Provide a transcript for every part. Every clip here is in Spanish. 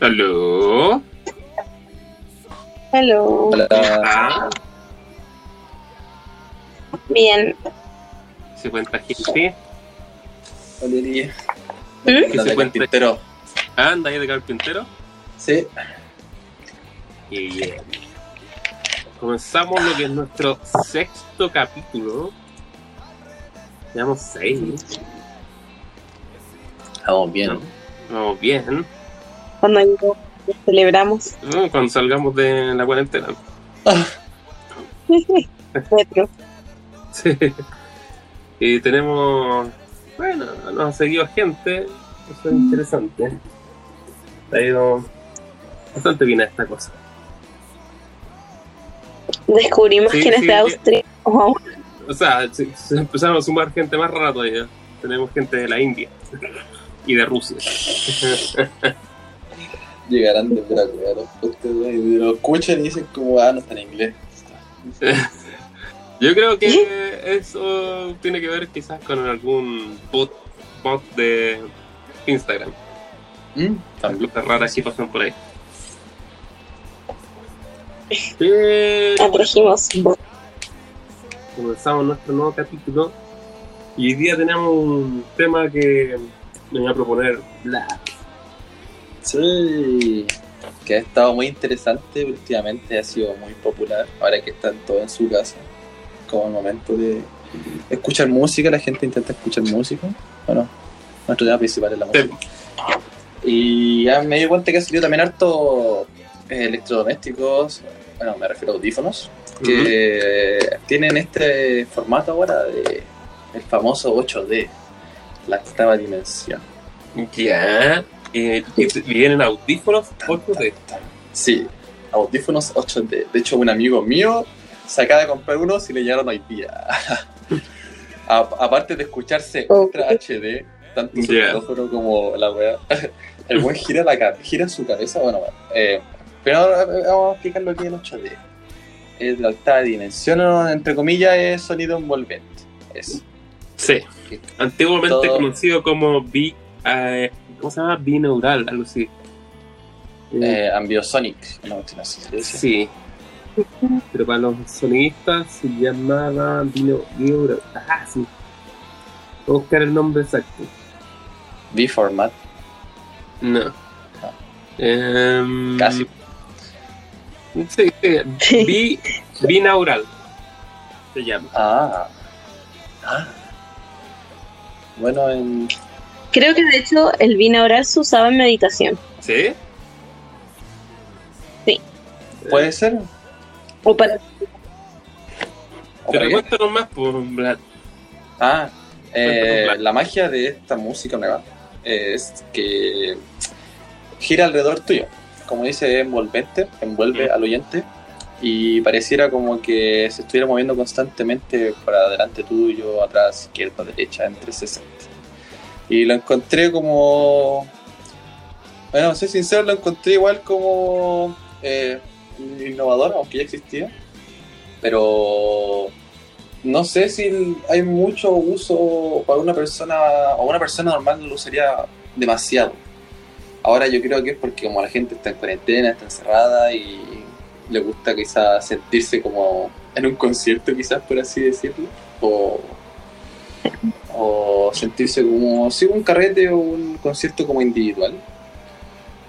Aló. Hello. Hola. Bien. se cuenta gente. Valeria. ¿Mm? ¿Qué se cuenta? carpintero. Ah, anda ahí de carpintero. Sí. Y bien. Comenzamos lo que es nuestro sexto capítulo. Llevamos seis. Vamos bien. ¿no? Vamos bien. Cuando llegó, celebramos. ¿no? Cuando salgamos de la cuarentena. Sí. Y tenemos. Bueno, nos ha seguido gente. Eso es interesante. Ha ido bastante bien a esta cosa. Descubrimos Sí, quién es de. Austria. Wow. O sea, se, se empezaron a sumar gente más rara todavía. Tenemos gente de la India y de Rusia. Llegarán la cueva los podcasts y lo escuchan y dicen como, ah, no está en inglés. Yo creo que eso tiene que ver quizás con algún bot, bot de Instagram. ¿Mm? Las También. cosas raras que pasan por ahí. Eh, Atrajimos. comenzamos nuestro nuevo capítulo y hoy día tenemos un tema que me voy a proponer Black. Sí. Que ha estado muy interesante últimamente, ha sido muy popular. Ahora que están todos en su casa. Como el momento de escuchar música, la gente intenta escuchar música. Bueno, nuestro tema principal es la música. Y ya me di cuenta que ha salido también harto eh, electrodomésticos, bueno, me refiero a audífonos, que tienen este formato ahora de el famoso 8D, la octava dimensión. Ya. Y vienen audífonos 8D. Sí, audífonos 8D. De hecho, un amigo mío se acaba de comprar unos y le llegaron hoy día. A- aparte de escucharse Oh. Ultra HD, tanto su Yeah. micrófono como la wea, el buen gira, la, gira su cabeza. Bueno, eh, pero ahora, eh, vamos a explicar lo que es el 8D. Es la octava dimensión, entre comillas, es sonido envolvente. Es Sí. Antiguamente Todo- conocido como eh, ¿cómo se llama? Binaural, algo así. Eh, eh, ambiosonic, cuestión así. sí. Pero para los sonidistas se llamaba binaural. Ah, sí. Voy a buscar el nombre exacto. B-format, No. Em, Casi. Sí, sí. Bi, binaural. Se llama. Ah. Ah. Bueno, en, Creo que de hecho el binaural se usaba en meditación. ¿Sí? Sí. puede ser. O para ¿O Pero cuéntanos más, por Vlad. Ah, eh, la magia de esta música nueva es que gira alrededor tuyo. Como dice, es envolvente, envuelve Mm. al oyente y pareciera como que se estuviera moviendo constantemente para adelante tuyo, atrás, izquierda, derecha, en 360. Y lo encontré como. Bueno, soy sincero, lo encontré igual como eh, innovador, aunque ya existía. Pero no sé si hay mucho uso para una persona o una persona normal lo usaría demasiado. Ahora yo creo que es porque como la gente está en cuarentena, está encerrada y le gusta quizás sentirse como en un concierto quizás por así decirlo o, o sentirse como si un carrete o un concierto como individual.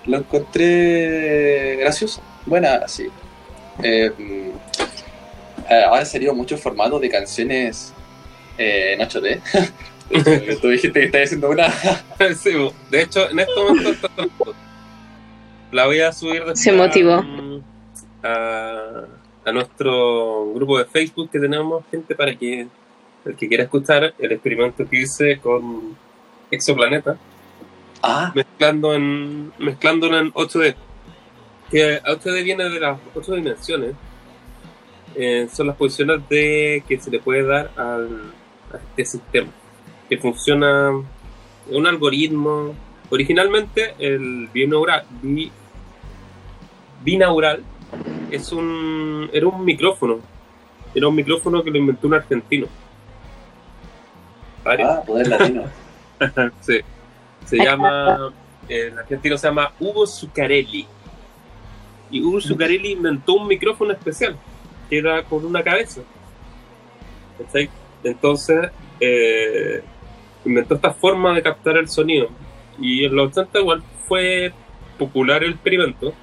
Lo encontré gracioso, buena, sí. Eh, mm, ahora han salido muchos formatos de canciones eh, en 8D. De hecho, Tú dijiste que estás haciendo una. Sí, de hecho, en este momento está. La voy a subir después Se motivó. A, a nuestro grupo de Facebook que tenemos, gente, para que el que quiera escuchar el experimento que hice con Exoplaneta, Ah, mezclando en, mezclándolo en 8D. Que 8D viene de las 8 dimensiones. Eh, son las posiciones de que se le puede dar al, a este sistema. Que funciona un algoritmo. Originalmente el binaural, bi- binaural es un, era un micrófono. Era un micrófono que lo inventó un argentino. Varios. ah, poder latino. Sí. Se llama el argentino se llama Hugo Zuccarelli. Y Hugo Zuccarelli inventó un micrófono especial, que era con una cabeza. ¿Cachai? Entonces, eh, inventó esta forma de captar el sonido. Y en los 80 igual fue popular el experimento.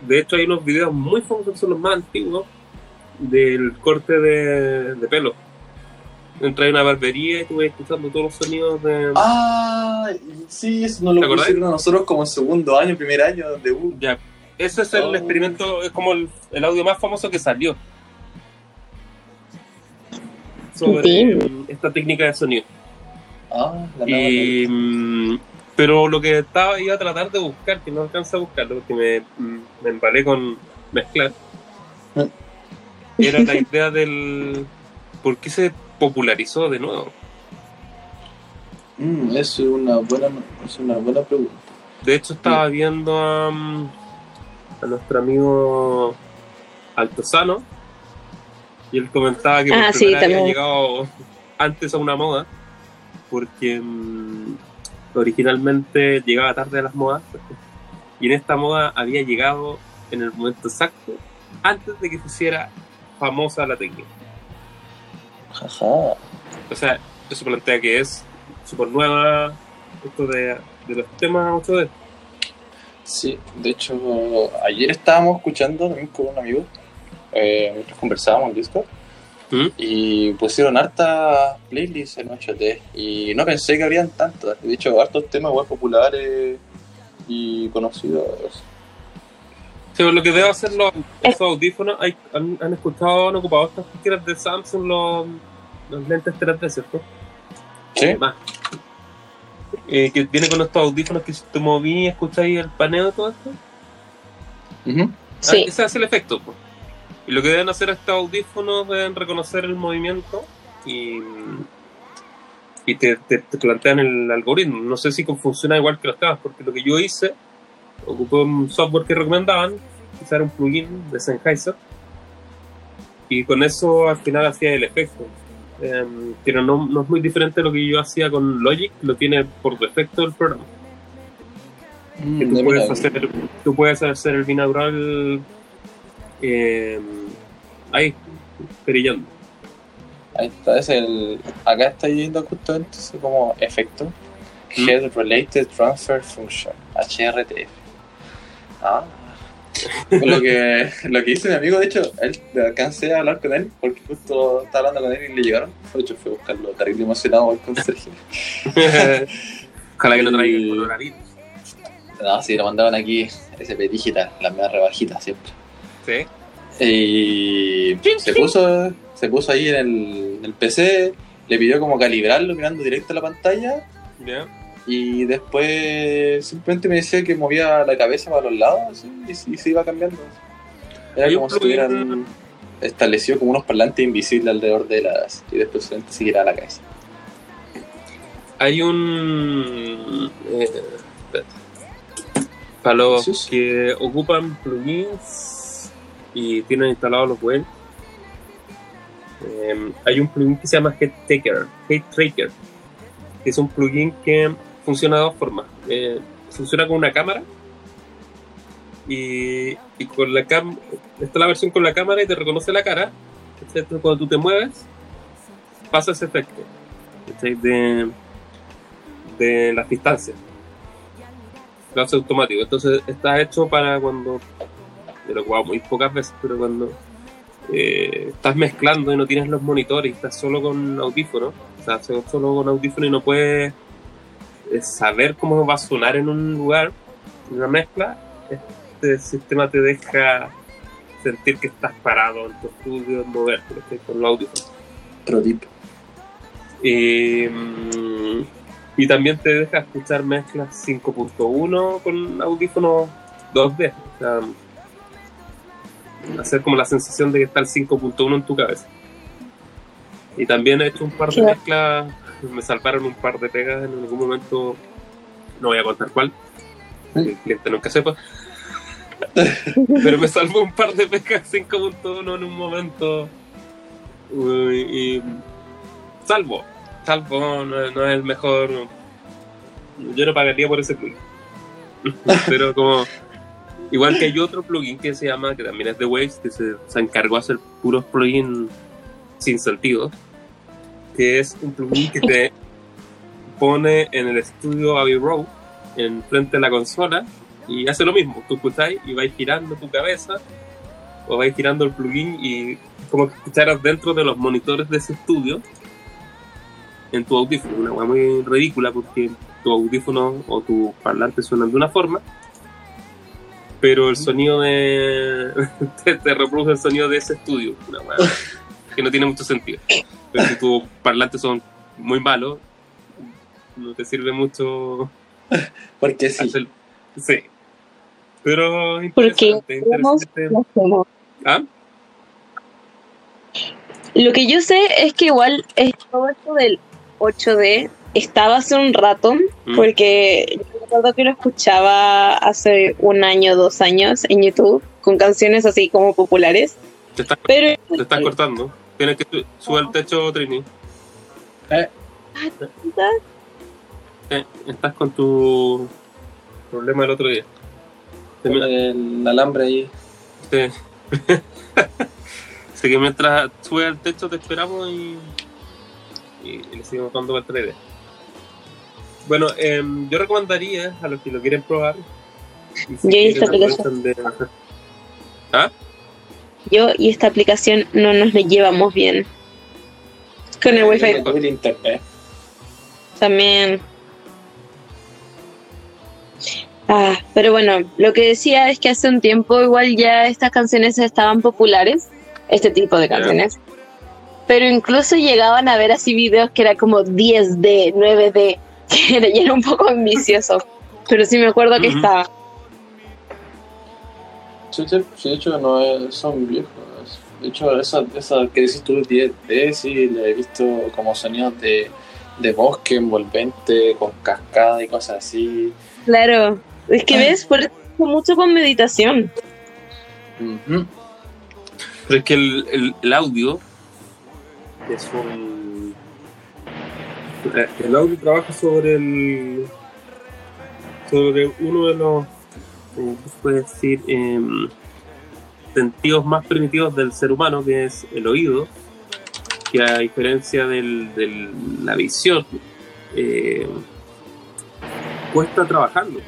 De hecho, hay unos videos muy famosos, que son los más antiguos, del corte de, de pelo. Entré a una barbería y estuve escuchando todos los sonidos de... Ah, sí, eso nos lo pusieron a nosotros como en segundo año, primer año de U. Ya, ese es el Oh. experimento, es como el, el audio más famoso que salió. Sobre mm, esta técnica de sonido. Ah, la Y, mm, pero lo que estaba iba a tratar de buscar, que no alcanza a buscarlo porque me, mm, me embalé con mezclar, Mm. era la idea del por qué se popularizó de nuevo. Mm, eso es una buena, es una buena pregunta. De hecho, estaba viendo a, mm, a nuestro amigo Altozano y él comentaba que por Ah, sí, había llegado antes a una moda porque mm, originalmente llegaba tarde a las modas y en esta moda había llegado en el momento exacto antes de que se hiciera famosa la técnica. Jaja. O sea, eso plantea que es súper nueva esto de, de los temas 8D. Sí, de hecho, ayer estábamos escuchando también con un amigo, eh, mientras conversábamos en Discord, ¿Mm? y pusieron hartas playlists en 8D, y no pensé que habrían tantas. De hecho, hartos temas igual populares y conocidos. Pues lo que debo hacer los, esos audífonos, hay- han, han escuchado, han ocupado estas cuestiones de Samsung, los, los lentes 3D, ¿cierto? Sí, Más. Eh, que viene con estos audífonos que si te moví y escucháis el paneo de todo esto. Ah, Sí. ese es el efecto. pues. Y lo que deben hacer estos audífonos deben reconocer el movimiento y, y te, te- te plantean el algoritmo. No sé si funciona igual que los temas, porque lo que yo hice, ocupé un software que recomendaban, usar un plugin de Sennheiser, y con eso al final hacía el efecto. Em, pero no, no es muy diferente a lo que yo hacía con Logic, lo tiene por defecto el programa que Mm, tú de puedes hacer tú puedes hacer el binaural eh, ahí perillando Ahí está, es el. Acá está yendo justamente ese como efecto. ¿Mm? Head Related Transfer Function, HRTF. Ah. Lo, que, lo que hizo mi amigo, de hecho, él alcancé a hablar con él porque justo estaba hablando con él y le llegaron. De hecho, fue a buscarlo terrible emocionado al conserje. ojalá que lo traiga el coronavirus No, sí, lo mandaban aquí, SP Digital, la media rebajita siempre. sí Y se puso, se puso ahí en el, en el PC, le pidió como calibrarlo mirando directo a la pantalla ya y después simplemente me decía que movía la cabeza para los lados así, y, se- y se iba cambiando. Era Hay como si tuvieran establecido como unos parlantes invisibles alrededor de las y después solamente se giraba la cabeza. hay un eh, para los sí. que ocupan plugins y tienen instalados los web eh, hay un plugin que se llama Head Taker Head Tracker que es un plugin que funciona de dos formas. Eh, funciona con una cámara y, y con la cam está la versión con la cámara y te reconoce la cara cuando tú te mueves pasa ese efecto de de las distancias. Lo hace automático. Entonces está hecho para cuando yo lo muy pocas veces pero cuando eh, estás mezclando y no tienes los monitores estás solo con audífonos o sea solo con audífono y no puedes saber cómo va a sonar en un lugar en una mezcla este sistema te deja sentir que estás parado en tu estudio moverte ¿cachai? con los audífonos Pro tip. y, mm, y también te deja escuchar mezclas 5.1 con audífonos 2D. O sea, hacer como la sensación de que está el 5.1 en tu cabeza. Y también he hecho un par de mezclas, me salvaron un par de pegas en algún momento, no voy a contar cuál, el cliente nunca sepa. Pero me salvó un par de pegas 5.1 en un momento. Y salvo, salvo, no, es- no es el mejor, yo no pagaría por ese plugin. Pero como igual que hay otro plugin que se llama, que también es de Waves, que se, se encargó de hacer puros plugins sin sentido, que es un plugin que te pone en el estudio Abbey Road, en frente de la consola, y hace lo mismo. Tú escucháis y vais girando tu cabeza, o vais girando el plugin y como que escucharas dentro de los monitores de ese estudio en tu audífono. Una cosa muy ridícula porque tu audífono o tu parlante suenan de una forma, pero el sonido de. te, te reproduce el sonido de ese estudio. Una weá que no tiene mucho sentido. Pero si tus parlantes son muy malos, no te sirve mucho Porque sí. hacer. Sí. Pero Porque interesante, interesante. lo hacemos. ¿Ah? Lo que yo sé es que igual es todo esto del 8D estaba hace un rato, Mm. porque yo recuerdo que lo escuchaba hace un año, dos años en YouTube, con canciones así como populares. Te estás, Pero te estás cortando. Tienes que su- subir el techo, Trini. Eh, Eh, estás con tu problema del otro día. El alambre ahí. Sí. Así que mientras sube al techo te esperamos y, y, y le seguimos dando la idea. Bueno, em, yo recomendaría a los que lo quieren probar. si Yo de- ¿Ah? Yo y esta aplicación no nos llevamos bien. Con el wifi El internet. también. Ah, pero bueno, lo que decía es que hace un tiempo igual ya estas canciones estaban populares, este tipo de canciones. Pero incluso llegaban a ver así videos que era como 10D, 9D, que era, un poco ambicioso. Pero sí me acuerdo que Ujú. estaba. Sí, sí, sí, de hecho no es- son viejos. De hecho, esa, esa que decís tú, 10D, sí, la he visto como sonidos de, de bosque envolvente, con cascada y cosas así. Claro, es que ves, por eso mucho con meditación. Pero es que el, el- el audio es un. El audio trabaja sobre el. sobre uno de los. ¿Cómo se puede decir? Em, sentidos más primitivos del ser humano, que es el oído, que a diferencia de la visión, eh, cuesta trabajarlo.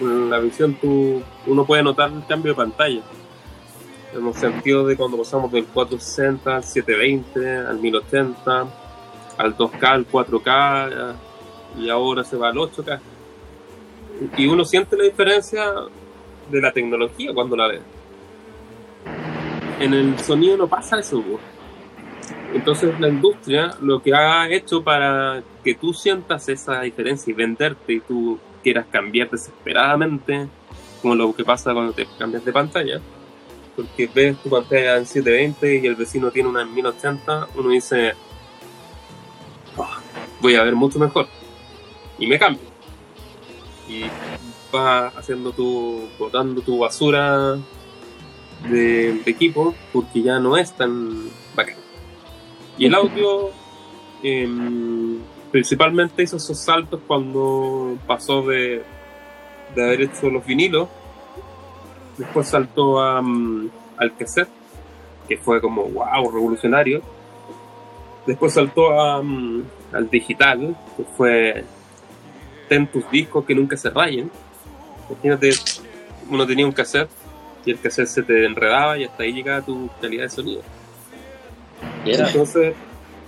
En la visión tú, uno puede notar el cambio de pantalla en el sentido de cuando pasamos del 460 al 720, al 1080, al 2K, al 4K eh, y ahora se va al 8K. Y uno siente la diferencia de la tecnología cuando la ve. En el sonido no pasa eso. Entonces la industria lo que ha hecho para que tú sientas esa diferencia y venderte y tú quieras cambiar desesperadamente, como lo que pasa cuando te cambias de pantalla, porque ves tu pantalla en 720 y el vecino tiene una en 1080, uno dice, "Ah, voy a ver mucho mejor. Y me cambio. Y vas haciendo tu, botando tu basura de, equipo porque ya no es tan. Y el audio em, principalmente hizo esos saltos cuando pasó de, de haber hecho los vinilos Después saltó a, mm, al cassette, que fue como wow, revolucionario. Después saltó a, mm, al digital, que fue ten tus discos que nunca se rayen. Imagínate, uno tenía un cassette y el cassette se te enredaba y hasta ahí llegaba tu calidad de sonido. Era- Entonces,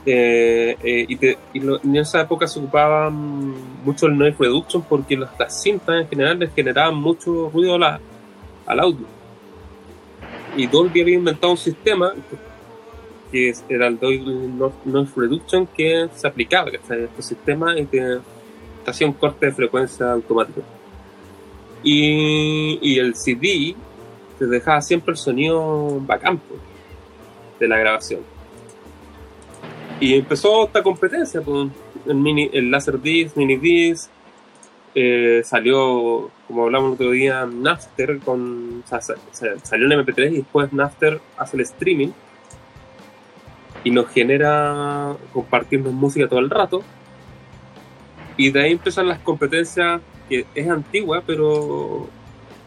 eh, eh, y, te- y lo- en esa época se ocupaba mm, mucho el noise reduction porque las, las cintas en general les generaban mucho ruido a la- al audio. Y Dolby había inventado un sistema que era el Noise Reduction que se aplicaba que este sistema y te, un corte de frecuencia automático. Y, y el CD te dejaba siempre el sonido bacán pues, de la grabación. Y empezó esta competencia, pues, el, mini, el Laserdisc, Minidisc, eh, salió, como hablamos el otro día, Napster, con, salió en MP3 y después Napster hace el streaming y nos genera compartirnos música todo el rato. Y de ahí empiezan las competencias, que es antigua, pero,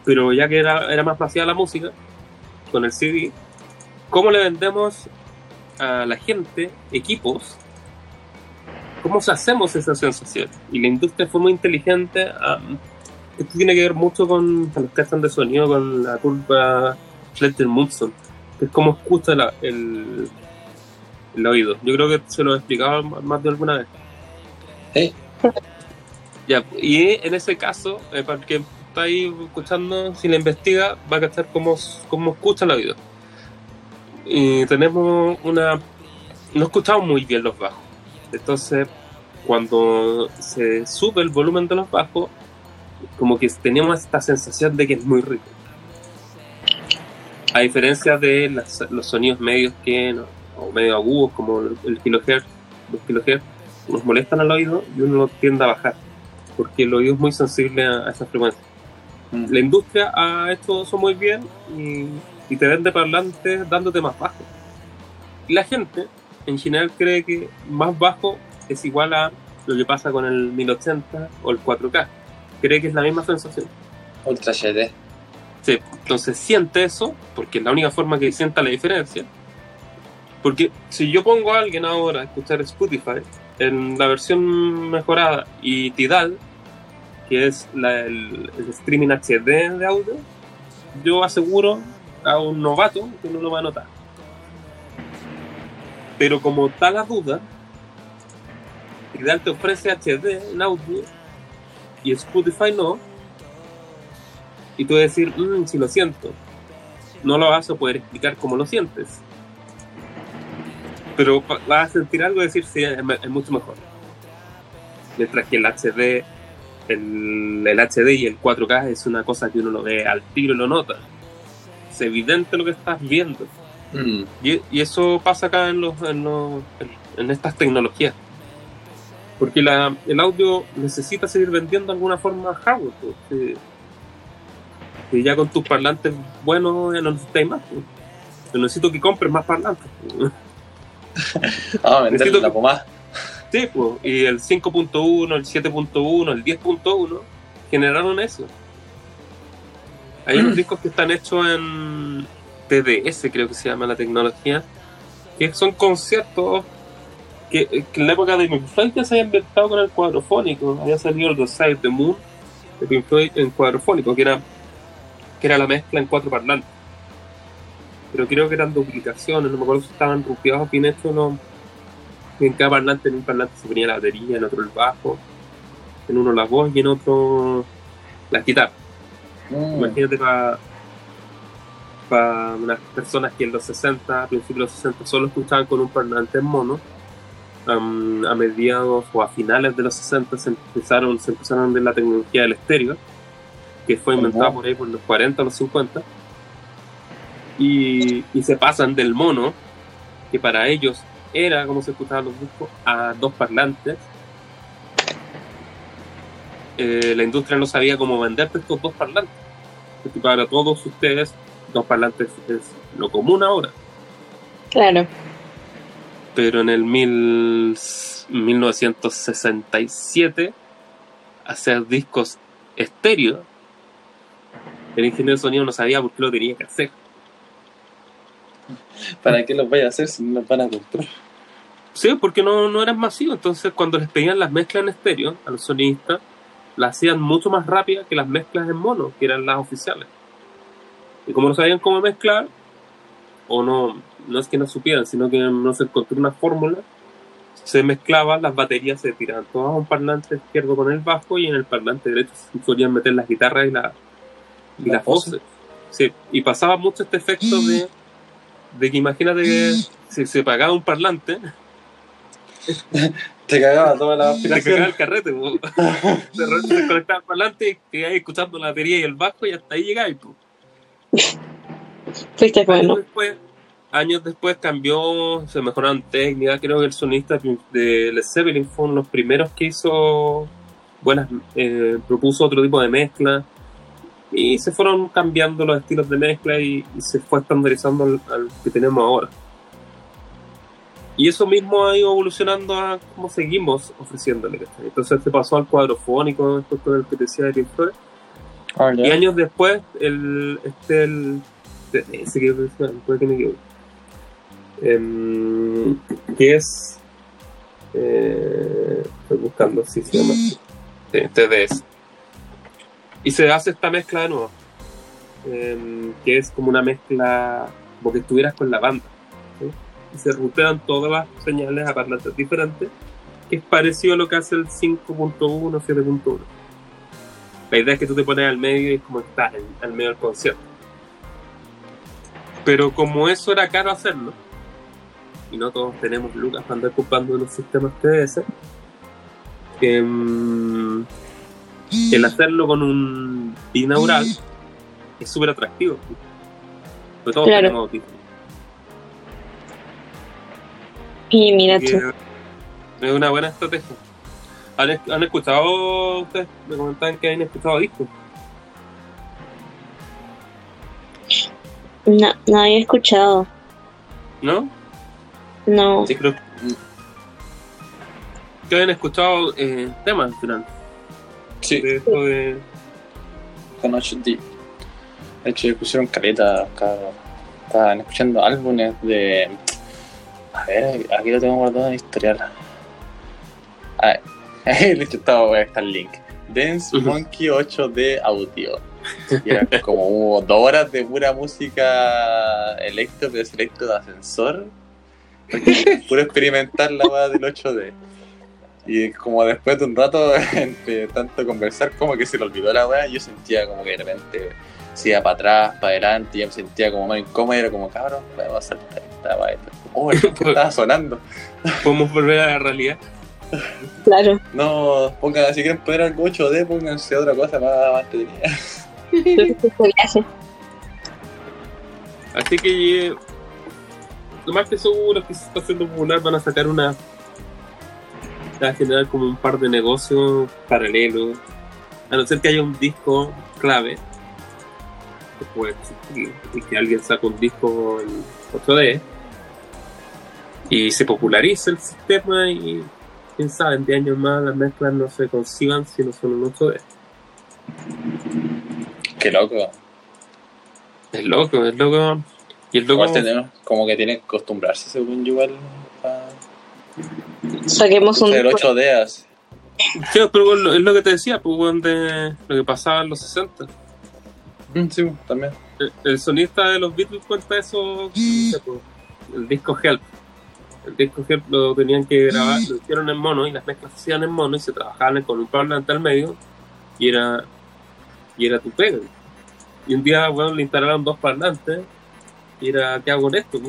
pero ya que era, era más masiva la música, con el CD, ¿cómo le vendemos a la gente equipos? ¿Cómo hacemos esa sensación? Y la industria fue muy inteligente. um, esto tiene que ver mucho con los que hacen de sonido, con la curva Fletcher Munson, que es cómo escucha la- el, el oído. Yo creo que se lo he explicado más de alguna vez. Sí. Y en ese caso, eh, para el que está ahí escuchando, si la investiga, va a cachar cómo, cómo escucha el oído. Y tenemos una. No escuchamos muy bien los bajos. Entonces, cuando se sube el volumen de los bajos, como que teníamos esta sensación de que es muy rico. A diferencia de los sonidos medios que, o medio agudos, como el, el los kilohertz, nos molestan al oído y uno tiende a bajar, porque el oído es muy sensible a, a esa frecuencia. Mm. La industria ha hecho eso muy bien y, y te vende parlantes dándote más bajo. Y la gente, en general, cree que más bajo es igual a lo que pasa con el 1080 o el 4K. Cree que es la misma sensación. Ultra HD. Sí, entonces siente eso, porque es la única forma que sienta la diferencia. Porque si yo pongo a alguien ahora a escuchar Spotify en la versión mejorada y Tidal, que es la- el, streaming HD de audio, yo aseguro a un novato que no lo va a notar. Pero como está la duda, Tidal te ofrece HD en audio y Spotify no, y tú decir, "Mm, si lo siento, no lo vas a poder explicar cómo lo sientes. Pero va- vas a sentir algo y decir, sí, es, es mucho mejor. Mientras que el HD, el, el HD y el 4K es una cosa que uno lo ve al tiro y lo nota. Es evidente lo que estás viendo. Mm. Y, y eso pasa acá en, los, en, los- en- estas tecnologías. Porque la, el audio necesita seguir vendiendo de alguna forma hardware. pues, que ya con tus parlantes buenos ya no necesitáis más. pues. Yo necesito que compres más parlantes. pues. Ah, vender Necesito la pomada. Sí, pues, y el 5.1, el 7.1, el 10.1 generaron eso. Hay unos discos que están hechos en TDS, creo que se llama la tecnología, que son conciertos que, que en la época de Pink Floyd ya se había inventado con el cuadrofónico. Había salido el The Side of the Moon de Pink Floyd en cuadrofónico, que era, que era la mezcla en cuatro parlantes. Pero creo que eran duplicaciones, no me acuerdo si estaban rupiados bien hechos o no. En cada parlante, en un parlante se ponía la batería, en otro el bajo, en uno la voz y en otro las guitarras. Mm. Imagínate para para unas personas que en los 60, a principios de los 60, solo escuchaban con un parlante en mono. am, a mediados o a finales de los 60 se empezaron, se empezaron a ver la tecnología del estéreo, que fue inventada por ahí por los 40 o los 50. Y, y se pasan del mono, que para ellos era como se escuchaban los discos, a dos parlantes. Eh, la industria no sabía cómo venderte estos dos parlantes. Porque para todos ustedes, dos parlantes es lo común ahora. Claro. Pero en el mil, 1967, hacer discos estéreo, el ingeniero de sonido no sabía por qué lo tenía que hacer. ¿Para qué los voy a hacer si no los van a comprar? Sí, porque no, no eran masivos. Entonces, cuando les pedían las mezclas en estéreo a los sonistas, las hacían mucho más rápidas que las mezclas en mono, que eran las oficiales. Y como no sabían cómo mezclar, o no, no es que no supieran, sino que no se encontró una fórmula, se mezclaban, las baterías se tiraban todas a un parlante izquierdo con el bajo y en el parlante derecho se solían meter las guitarras y, la, y Las las voces. Sí, y pasaba mucho este efecto de, de que imagínate que si se pagaba un parlante, Te cagaba toda la te cagaba aspiración. el carrete, po. de repente te conectabas al parlante y quedabas escuchando la batería y el bajo y hasta ahí llegabas. po. Fuiste Años bueno. después, años después cambió, se mejoraron técnicas, creo que el sonista de Led Zeppelin fue uno de los primeros que hizo buenas, eh, propuso otro tipo de mezcla y se fueron cambiando los estilos de mezcla y, y se fue estandarizando al, al que tenemos ahora. Y eso mismo ha ido evolucionando a cómo seguimos ofreciéndole. Entonces se pasó al cuadrofónico, esto con el que te decía de Pink Floyd. Ah, Y años después, el, este, el, ese que decía, puede que me equivoque, Em, que es, eh, estoy buscando si se llama. Sí, TDS. Y se hace esta mezcla de nuevo, em, que es como una mezcla, como que estuvieras con la banda. Y se rutean todas las señales a parlantes diferentes, que es parecido a lo que hace el 5.1, 7.1. La idea es que tú te pones al medio y es como estás en, al medio del concierto. Pero como eso era caro hacerlo, y no todos tenemos lucas para andar comprando unos sistemas TDS, em, el hacerlo con un binaural es súper atractivo. Porque todos Claro. tenemos audífonos. Y mira tú. Es una buena estrategia. ¿Han, han escuchado ustedes? Me comentaban que han escuchado discos. No, no había escuchado. ¿No? No. Sí, creo que habían escuchado eh, temas al final. Sí, De esto de. con HD. De hecho, pusieron caleta. Estaban escuchando álbumes de. A ver, aquí lo tengo guardado en historial. A ver, de hecho, estaba está el link. Dance. Monkey 8D Audio. Y era como hubo dos horas de pura música electro, pero es electro de ascensor. Puro experimentar la weá del 8D. Y como después de un rato, entre tanto conversar, como que se le olvidó la weá, yo sentía como que de repente se iba para atrás, para adelante, y ya me sentía como más incómodo, y era como, cabrón, podemos saltar esta weá. Oh, el que estaba sonando. Podemos volver a la realidad. Claro. No, pongan, si quieren poner algo 8D, pónganse otra cosa más, más entretenida. Así que. eh, Lo más que seguro es que se está haciendo popular van a sacar una. Va a generar como un par de negocios paralelos. A no ser que haya un disco clave. Que puede existir. Y que alguien saque un disco en 8D. Y se popularice el sistema y. Quién sabe, en 10 años más las mezclas no se conciban si no son un 8D. Qué loco. Es loco, es loco. Y es loco. Igual tenemos, como que tienen que acostumbrarse, según yo, igual, a Saquemos un. el 8D así. Sí, pero es lo que te decía, pues, de lo que pasaba en los 60. Mm, sí, también. El, el sonista de los Beatles cuenta eso, pues, el disco Help. El disco Help lo tenían que grabar, lo hicieron en mono y las mezclas se hacían en mono y se trabajaban con un parlante al medio y era, y era tu pega. Y un día, bueno, le instalaron dos parlantes y era, ¿qué hago con esto?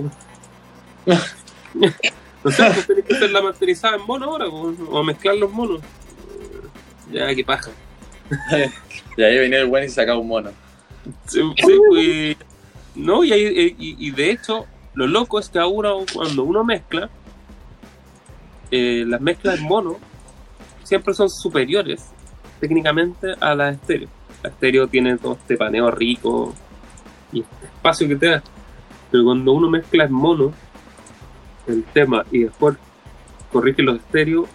no sé, pues tenés que hacer la masterizada en mono ahora, pues, o mezclar los monos. Ya, qué paja. Y ahí venía el buen y sacaba un mono. Sí, sí, pues, no, y, ahí- y, y de hecho, lo loco es que ahora cuando uno mezcla, eh, las mezclas en mono siempre son superiores técnicamente a la estéreo. La estéreo tiene todo este paneo rico y este espacio que te da. Pero cuando uno mezcla en mono el tema y después corrige los estéreos,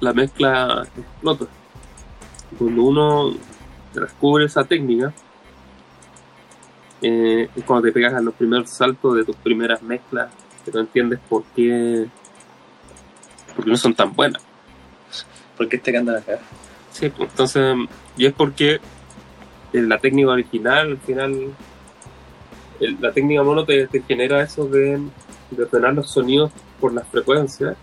la mezcla explota. Cuando uno descubre esa técnica, eh, es cuando te pegas a los primeros saltos de tus primeras mezclas, que no entiendes por qué, por qué no son tan buenas. ¿Por qué este que andan acá? Sí, pues, entonces, y es porque en la técnica original, al final, el- la técnica mono te, te genera eso de, de ordenar los sonidos por las frecuencias,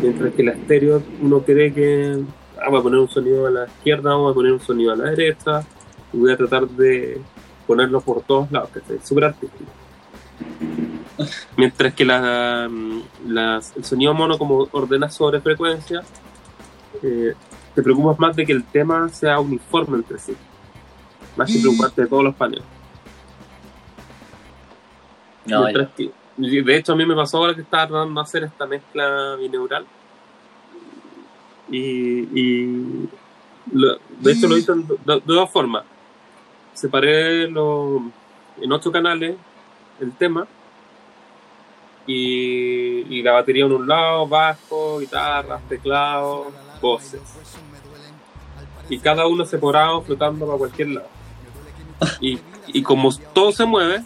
mientras que la estéreo uno cree que ah, voy a poner un sonido a la izquierda, voy a poner un sonido a la derecha, y voy a tratar de ponerlo por todos lados, que es súper artístico. Mientras que la, las- el sonido mono, como ordena sobre frecuencia, eh, te preocupas más de que el tema sea uniforme entre sí, más que preocuparte de todos los paneles. No, Mientras que- y de hecho, a mí me pasó ahora que estaba tratando de hacer esta mezcla bineural. Y, de hecho lo hice do- de dos formas. Separé lo- en ocho canales el tema y, y la batería en un lado, bajo, guitarras, teclados, voces. Y cada uno separado flotando para cualquier lado. Y como todo se mueve,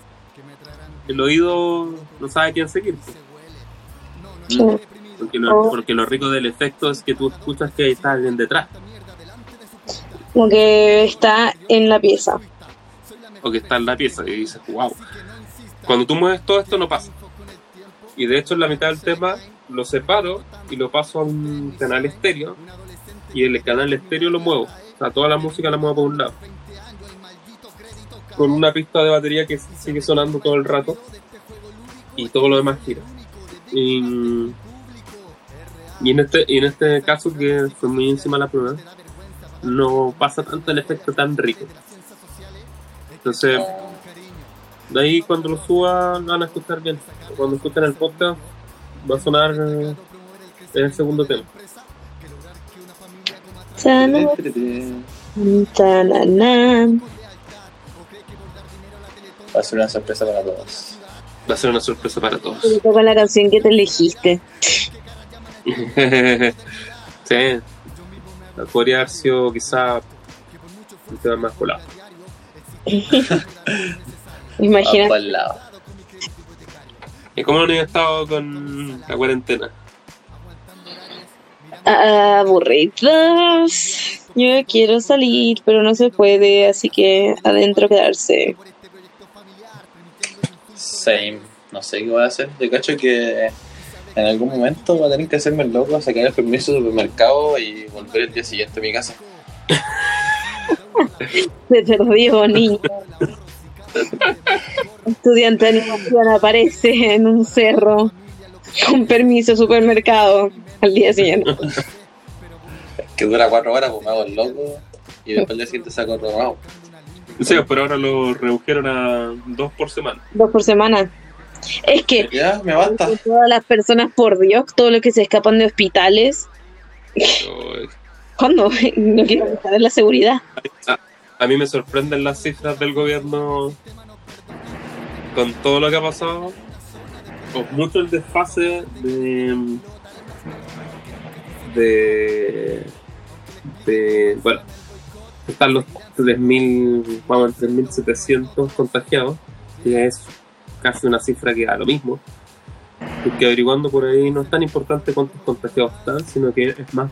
el oído no sabe quién seguir. Sí. Porque lo, Oh. porque lo rico del efecto es que tú escuchas que está alguien detrás. Como que está en la pieza. o que está en la pieza y dices, wow. Cuando tú mueves todo esto no pasa. Y de hecho en la mitad del tema lo separo y lo paso a un canal estéreo y el canal estéreo lo muevo. O sea, toda la música la muevo por un lado. Con una pista de batería que sigue sonando todo el rato y todo lo demás gira. Y, y en este y en este caso que fue muy encima la prueba, no pasa tanto el efecto tan rico. Entonces, de ahí cuando lo suba van a escuchar bien. Cuando escuchen el podcast va a sonar eh, el segundo tema. Va a ser una sorpresa para todos. Va a ser una sorpresa para todos. Con la canción que te elegiste. sí. Podría haber sido quizá un tema más colado. Imagina. Vamos al lado. ¿Y cómo no han estado con la cuarentena? Aburridos. Yo quiero salir, pero no se puede, así que adentro quedarse. Same. No sé qué voy a hacer. Yo cacho que en algún momento voy a tener que hacerme el loco, sacar el permiso del supermercado y volver el día siguiente a mi casa. Se perdió, niño. Estudiante de animación aparece en un cerro con permiso supermercado al día siguiente. Que dura cuatro horas, pues me hago el loco y después el día siguiente saco otro pero ahora lo redujeron a dos por semana. Dos por semana. Es que Ya, me basta. todas las personas, por Dios, todo lo que se escapan de hospitales, Pero, ¿cuándo? No quiero en la seguridad. a mí me sorprenden las cifras del gobierno con todo lo que ha pasado. Con mucho el desfase de. de. de. bueno, están los 3.000, vamos, 3.700 contagiados, que es casi una cifra que da lo mismo. Porque averiguando por ahí no es tan importante cuántos contagiados están, sino que es más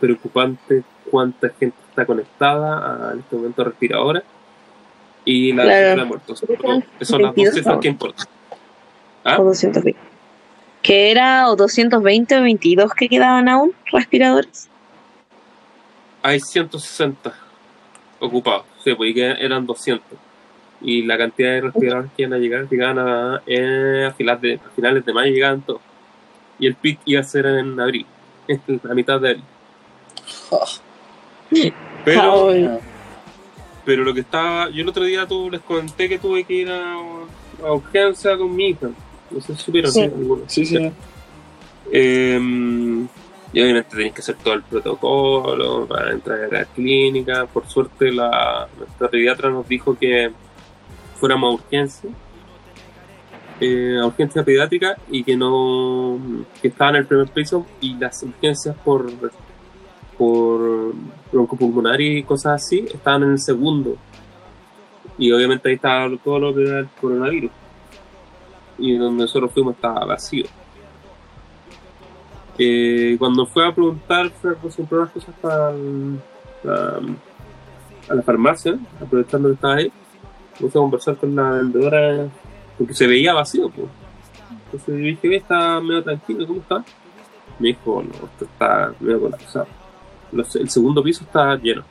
preocupante cuánta gente está conectada a en este momento respiradora y la Claro. cifra de muertos. Esas son las dos 22, cifras que importan. ¿Ah? O 220. Que era o 220 o 22 que quedaban aún respiradores. Hay 160 ocupados, sí, pues y que eran 200. Y la cantidad de respiradores que iban a llegar, llegaban a, eh, a, finales de, a finales de mayo, llegaban todos. Y el pic iba a ser en abril, en la mitad de abril. Pero, Ay, pero lo que estaba, yo el otro día tú, les comenté que tuve que ir a, a urgencia con mi hija. No sé si supieron. Sí. algunos. Sí, sí. Eh, y obviamente tenéis que hacer todo el protocolo para entrar a la clínica. Por suerte, la, nuestra pediatra nos dijo que fuéramos a urgencia, eh, a urgencia pediátrica y que no que estaba en el primer piso y las urgencias por por broncopulmonar y cosas así estaban en el segundo. Y obviamente ahí estaba todo lo que era el coronavirus. Y donde nosotros fuimos estaba vacío. Eh, cuando fue a preguntar, fue a comprar cosas para a, la farmacia, aprovechando que estaba ahí. Puse a conversar con la vendedora porque se veía vacío. Pues. Entonces dije, "Ve, está medio tranquilo, ¿cómo está? Me dijo, no, esto está medio colapsado. El segundo piso está lleno.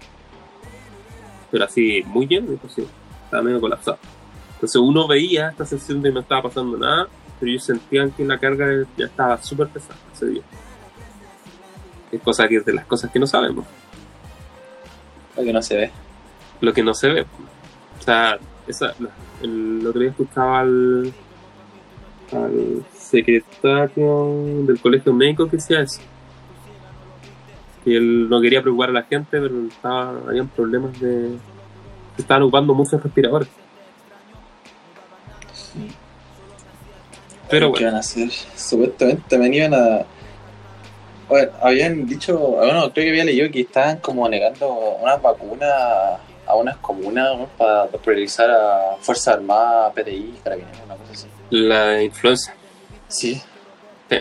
Pero así, muy lleno, dijo, sí, está medio colapsado. Entonces uno veía esta sensación de no estaba pasando nada, pero ellos sentían que la carga ya estaba súper pesada ese día. Es cosa que es de las cosas que no sabemos, Lo que no se ve. lo que no se ve. O sea, esa, el otro día escuchaba al, al secretario del colegio médico que decía eso. Que él no quería preocupar a la gente, pero estaba, habían problemas de... se Estaban ocupando muchos respiradores. Pero ¿Qué bueno, van a hacer? Supuestamente me iban a. Bueno, habían dicho, bueno, creo que había leído que estaban como negando unas vacunas a unas comunas ¿no? para priorizar a Fuerzas Armadas, PDI, Carabineros, una cosa así. la influenza. Sí. Sí.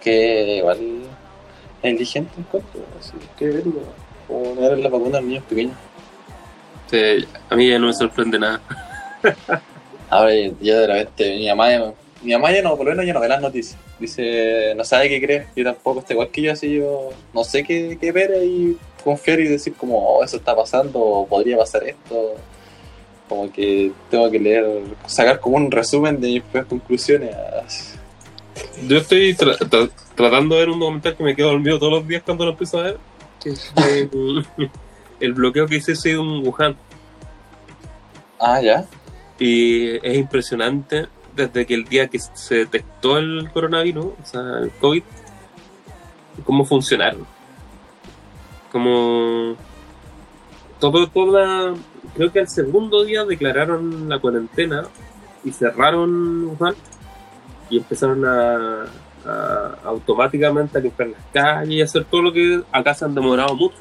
Que igual es indigente en cuanto, así que verlo. O negar la vacuna a niños pequeños. Sí, a mí ya no me sorprende nada. Ahora yo de repente, mamá, ya- mi mamá ya no, por lo menos ya no ve las noticias. Dice, no sabe qué creer, yo tampoco está igual que yo, así yo no sé qué, qué ver y confiar y decir como, oh, eso está pasando, o podría pasar esto. Como que tengo que leer, sacar como un resumen de mis propias conclusiones. Yo estoy tra- tra- tratando de ver un documental que me quedo dormido todos los días cuando lo empiezo a ver. el, el bloqueo que hice ese en Wuhan. Ah, ya. Y es impresionante desde que el día que se detectó el coronavirus, o sea, el COVID, cómo funcionaron. Como todo, toda, creo que el segundo día declararon la cuarentena y cerraron Wuhan y empezaron a, automáticamente a limpiar las calles y hacer todo lo que acá se han demorado mucho.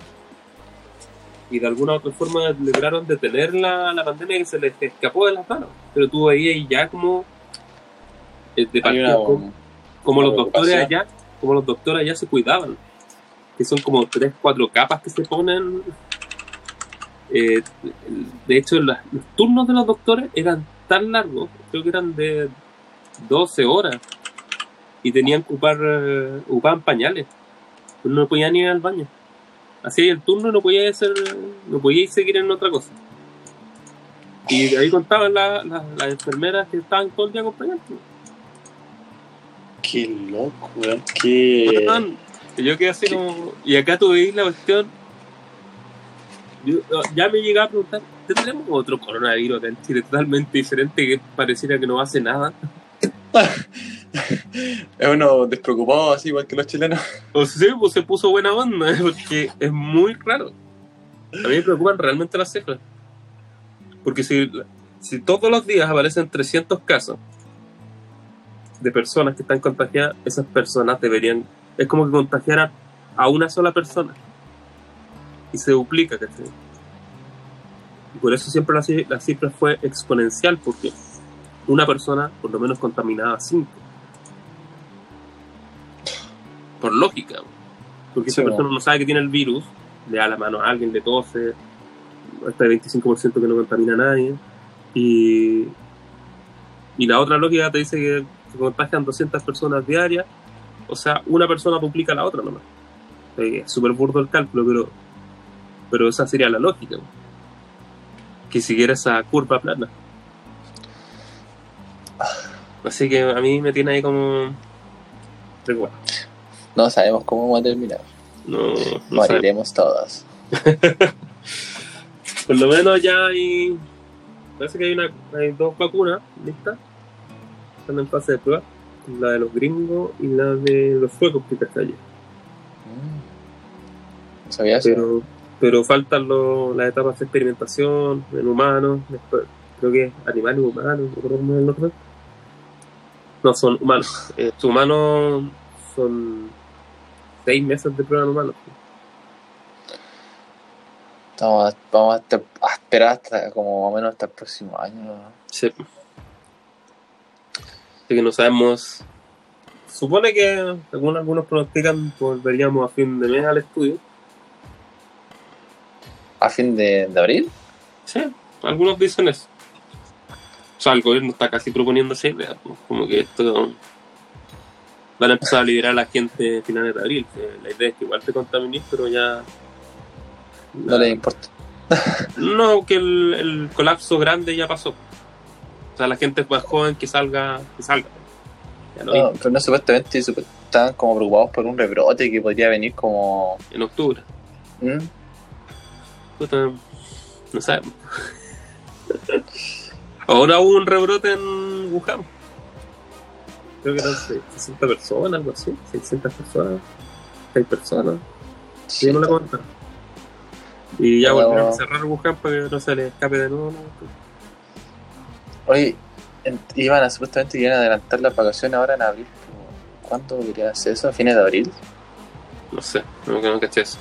Y de alguna u otra forma lograron detener la, la pandemia que se les escapó de las manos. Pero tú ahí ya como de partida como, los doctores allá, como los doctores allá se cuidaban. Que son como tres, cuatro capas que se ponen. Eh, de hecho, los turnos de los doctores eran tan largos, creo que eran de 12 horas. Y tenían que ocupar, eh, ocupaban pañales. Pues no podían ir al baño. Hacía el turno no podía hacer, no podía seguir en otra cosa. Y ahí contaban la- la- las enfermeras que estaban todo el día acompañando. Qué loco, weón. Qué. Weón, yo quedé así como. Y acá tú veis la cuestión. yo- ya me llegaba a preguntar: ¿tendremos otro coronavirus acá en Chile totalmente diferente que pareciera que no hace nada? Es uno despreocupado, así igual que los chilenos. O sea, pues se puso buena onda, porque es muy raro. A mí me preocupan realmente las cifras. Porque si, si todos los días aparecen 300 casos de personas que están contagiadas, esas personas deberían. Es como que contagiaran a una sola persona. Y se duplica, ¿cachai? Y por eso siempre la, ci- la cifra fue exponencial, porque una persona por lo menos contaminaba a cinco. Por lógica. Porque Sí, esa persona no sabe que tiene el virus, le da la mano a alguien, le tose, este 25% que no contamina a nadie. Y, y la otra lógica te dice que se contagian 200 personas diarias, o sea, una persona duplica a la otra nomás. Eh, Es súper burdo el cálculo, pero, pero esa sería la lógica. Que siguiera esa curva plana. Así que a mí me tiene ahí como. preocupado. No sabemos cómo vamos a terminar. No. Moriremos todos. Por lo menos ya hay. Parece que hay, una, hay dos vacunas listas. Están en fase de prueba. La de los gringos y la de los suecos que está allí. Mm. Sabía eso. Pero, pero faltan lo- las etapas de experimentación en humanos. Después, creo que animales humanos. No el nombre. No, son humanos. Eh, humanos son seis meses de prueba en humanos. Vamos, a, vamos esperar hasta como más o menos hasta el próximo año. ¿no? Sí. Así que no sabemos. Supone que, según algunos pronostican, volveríamos a fin de mes al estudio. A fin de, de abril. Sí, algunos dicen eso. O sea, el gobierno está casi proponiendo esa idea, pues, como que esto van a empezar a liberar a la gente a finales de abril. que La idea es que igual te contamines, pero ya. No le importa. No, que el, el colapso grande ya pasó. O sea, la gente más joven que salga, que salga. No, pero no supuestamente estaban como preocupados por un rebrote que podría venir como. en octubre. ¿Mm? Puta, no sabemos. Ahora hubo un rebrote en Wuhan. Creo que eran 60 personas, algo así. 600 personas. 6 personas. Sí, no la comentaron. Y ya volvieron a cerrar Wuhan para que no se le escape de nuevo. ¿no? Oye, en- iban a supuestamente iban a adelantar las vacaciones ahora en abril. pero ¿Cuándo debería hacer eso? ¿A fines de abril? No sé, no, no caché eso.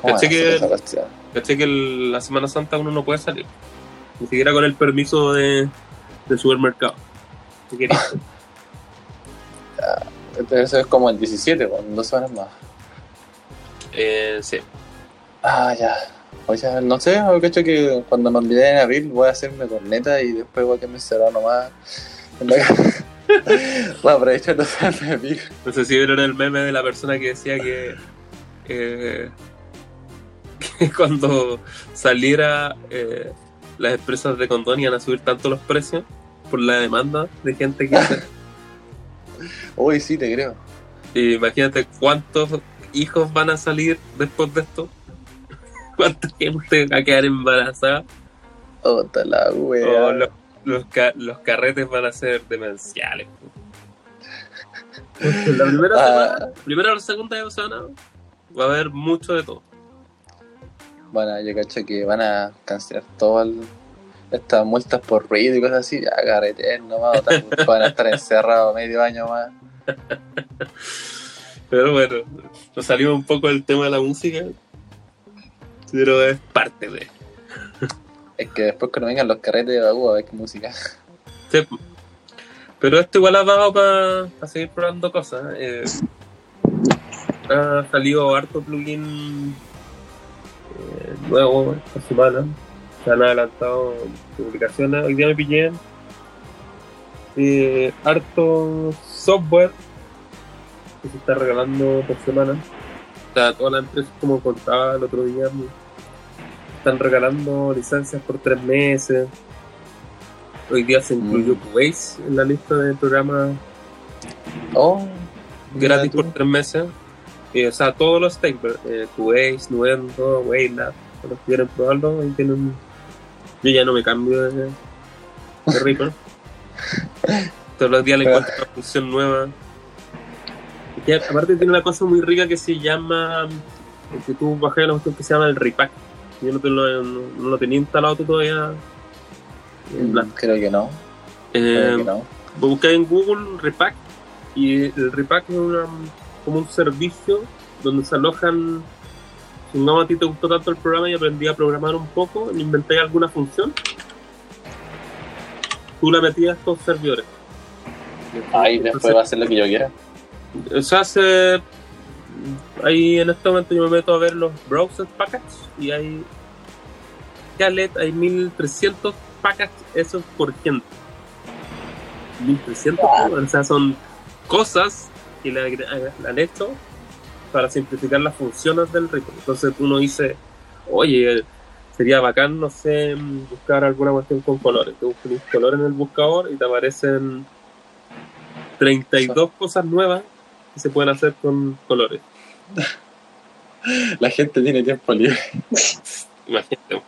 ¿Cómo van a Caché que-? Caché que el- la Semana Santa uno no puede salir. Ni siquiera con el permiso de, del supermercado. Queréis. Eso es como el 17, con dos semanas más. eh, sí. Ah, ya. O sea, no sé, yo cacho que cuando nos olvide en abril voy a hacerme corneta y después voy a quedarme encerrado nomás en la casa. voy a aprovechar de hacerme vir. No sé si vieron el meme de la persona que decía que, eh, que cuando saliera eh, las empresas de condón iban a subir tanto los precios por la demanda de gente que Uy, sí, te creo. y imagínate cuántos hijos van a salir después de esto cuánta gente va a quedar embarazada Oh, está la wea. Oh, los, los, ca- los carretes van a ser demenciales la primera Ah. semana primera o la segunda semana va a haber mucho de todo a, yo cacho que van a cancelar todas estas multas por ruido y cosas así. Ya, carrete, nomás. van a estar encerrados medio año más. Pero bueno, nos salimos un poco del tema de la música. Pero es parte de. Es que después cuando vengan los carretes, uh, a ver qué música. Sí. Pero esto igual ha dado para seguir probando cosas. Eh, ha salido harto plugin eh, nuevo esta semana. Se han adelantado publicaciones. Hoy día me pillé eh, harto software que se está regalando por semana. O sea, todas las empresas, como contaba el otro día, están regalando licencias por tres meses. Hoy día se incluyó Mm. Cubase en la lista de programas Oh, gratis tú. por tres meses. Y, o sea, todos los staples, eh, Cubase, Nuendo, Wavelab, los que quieren probarlo, ahí tienen. Yo ya no me cambio de, de Reaper. Todos los días le encuentro una función nueva. Y aparte tiene una cosa muy rica que se llama. Que tú bajas la cuestión que se llama el Repack. Yo no, te lo, no, no lo tenía instalado tú todavía. En Mm. Creo que no. Eh, Creo que no. buscáis en Google Repack y el Repack es una- como un servicio donde se alojan supongamos a ti te gustó tanto el programa y aprendí a programar un poco inventé alguna función tú la metías estos servidores Ahí después va a hacer lo que yo quiera. o sea se ahí en este momento yo me meto a ver los browser packets y hay Scarlett hay 1300 packets esos por gente 1300 o sea son cosas que le, han hecho para simplificar las funciones del Reaper entonces uno dice oye sería bacán no sé buscar alguna cuestión con colores te buscas un color en el buscador y te aparecen 32 cosas nuevas que se pueden hacer con colores La gente tiene tiempo libre. Imagínate.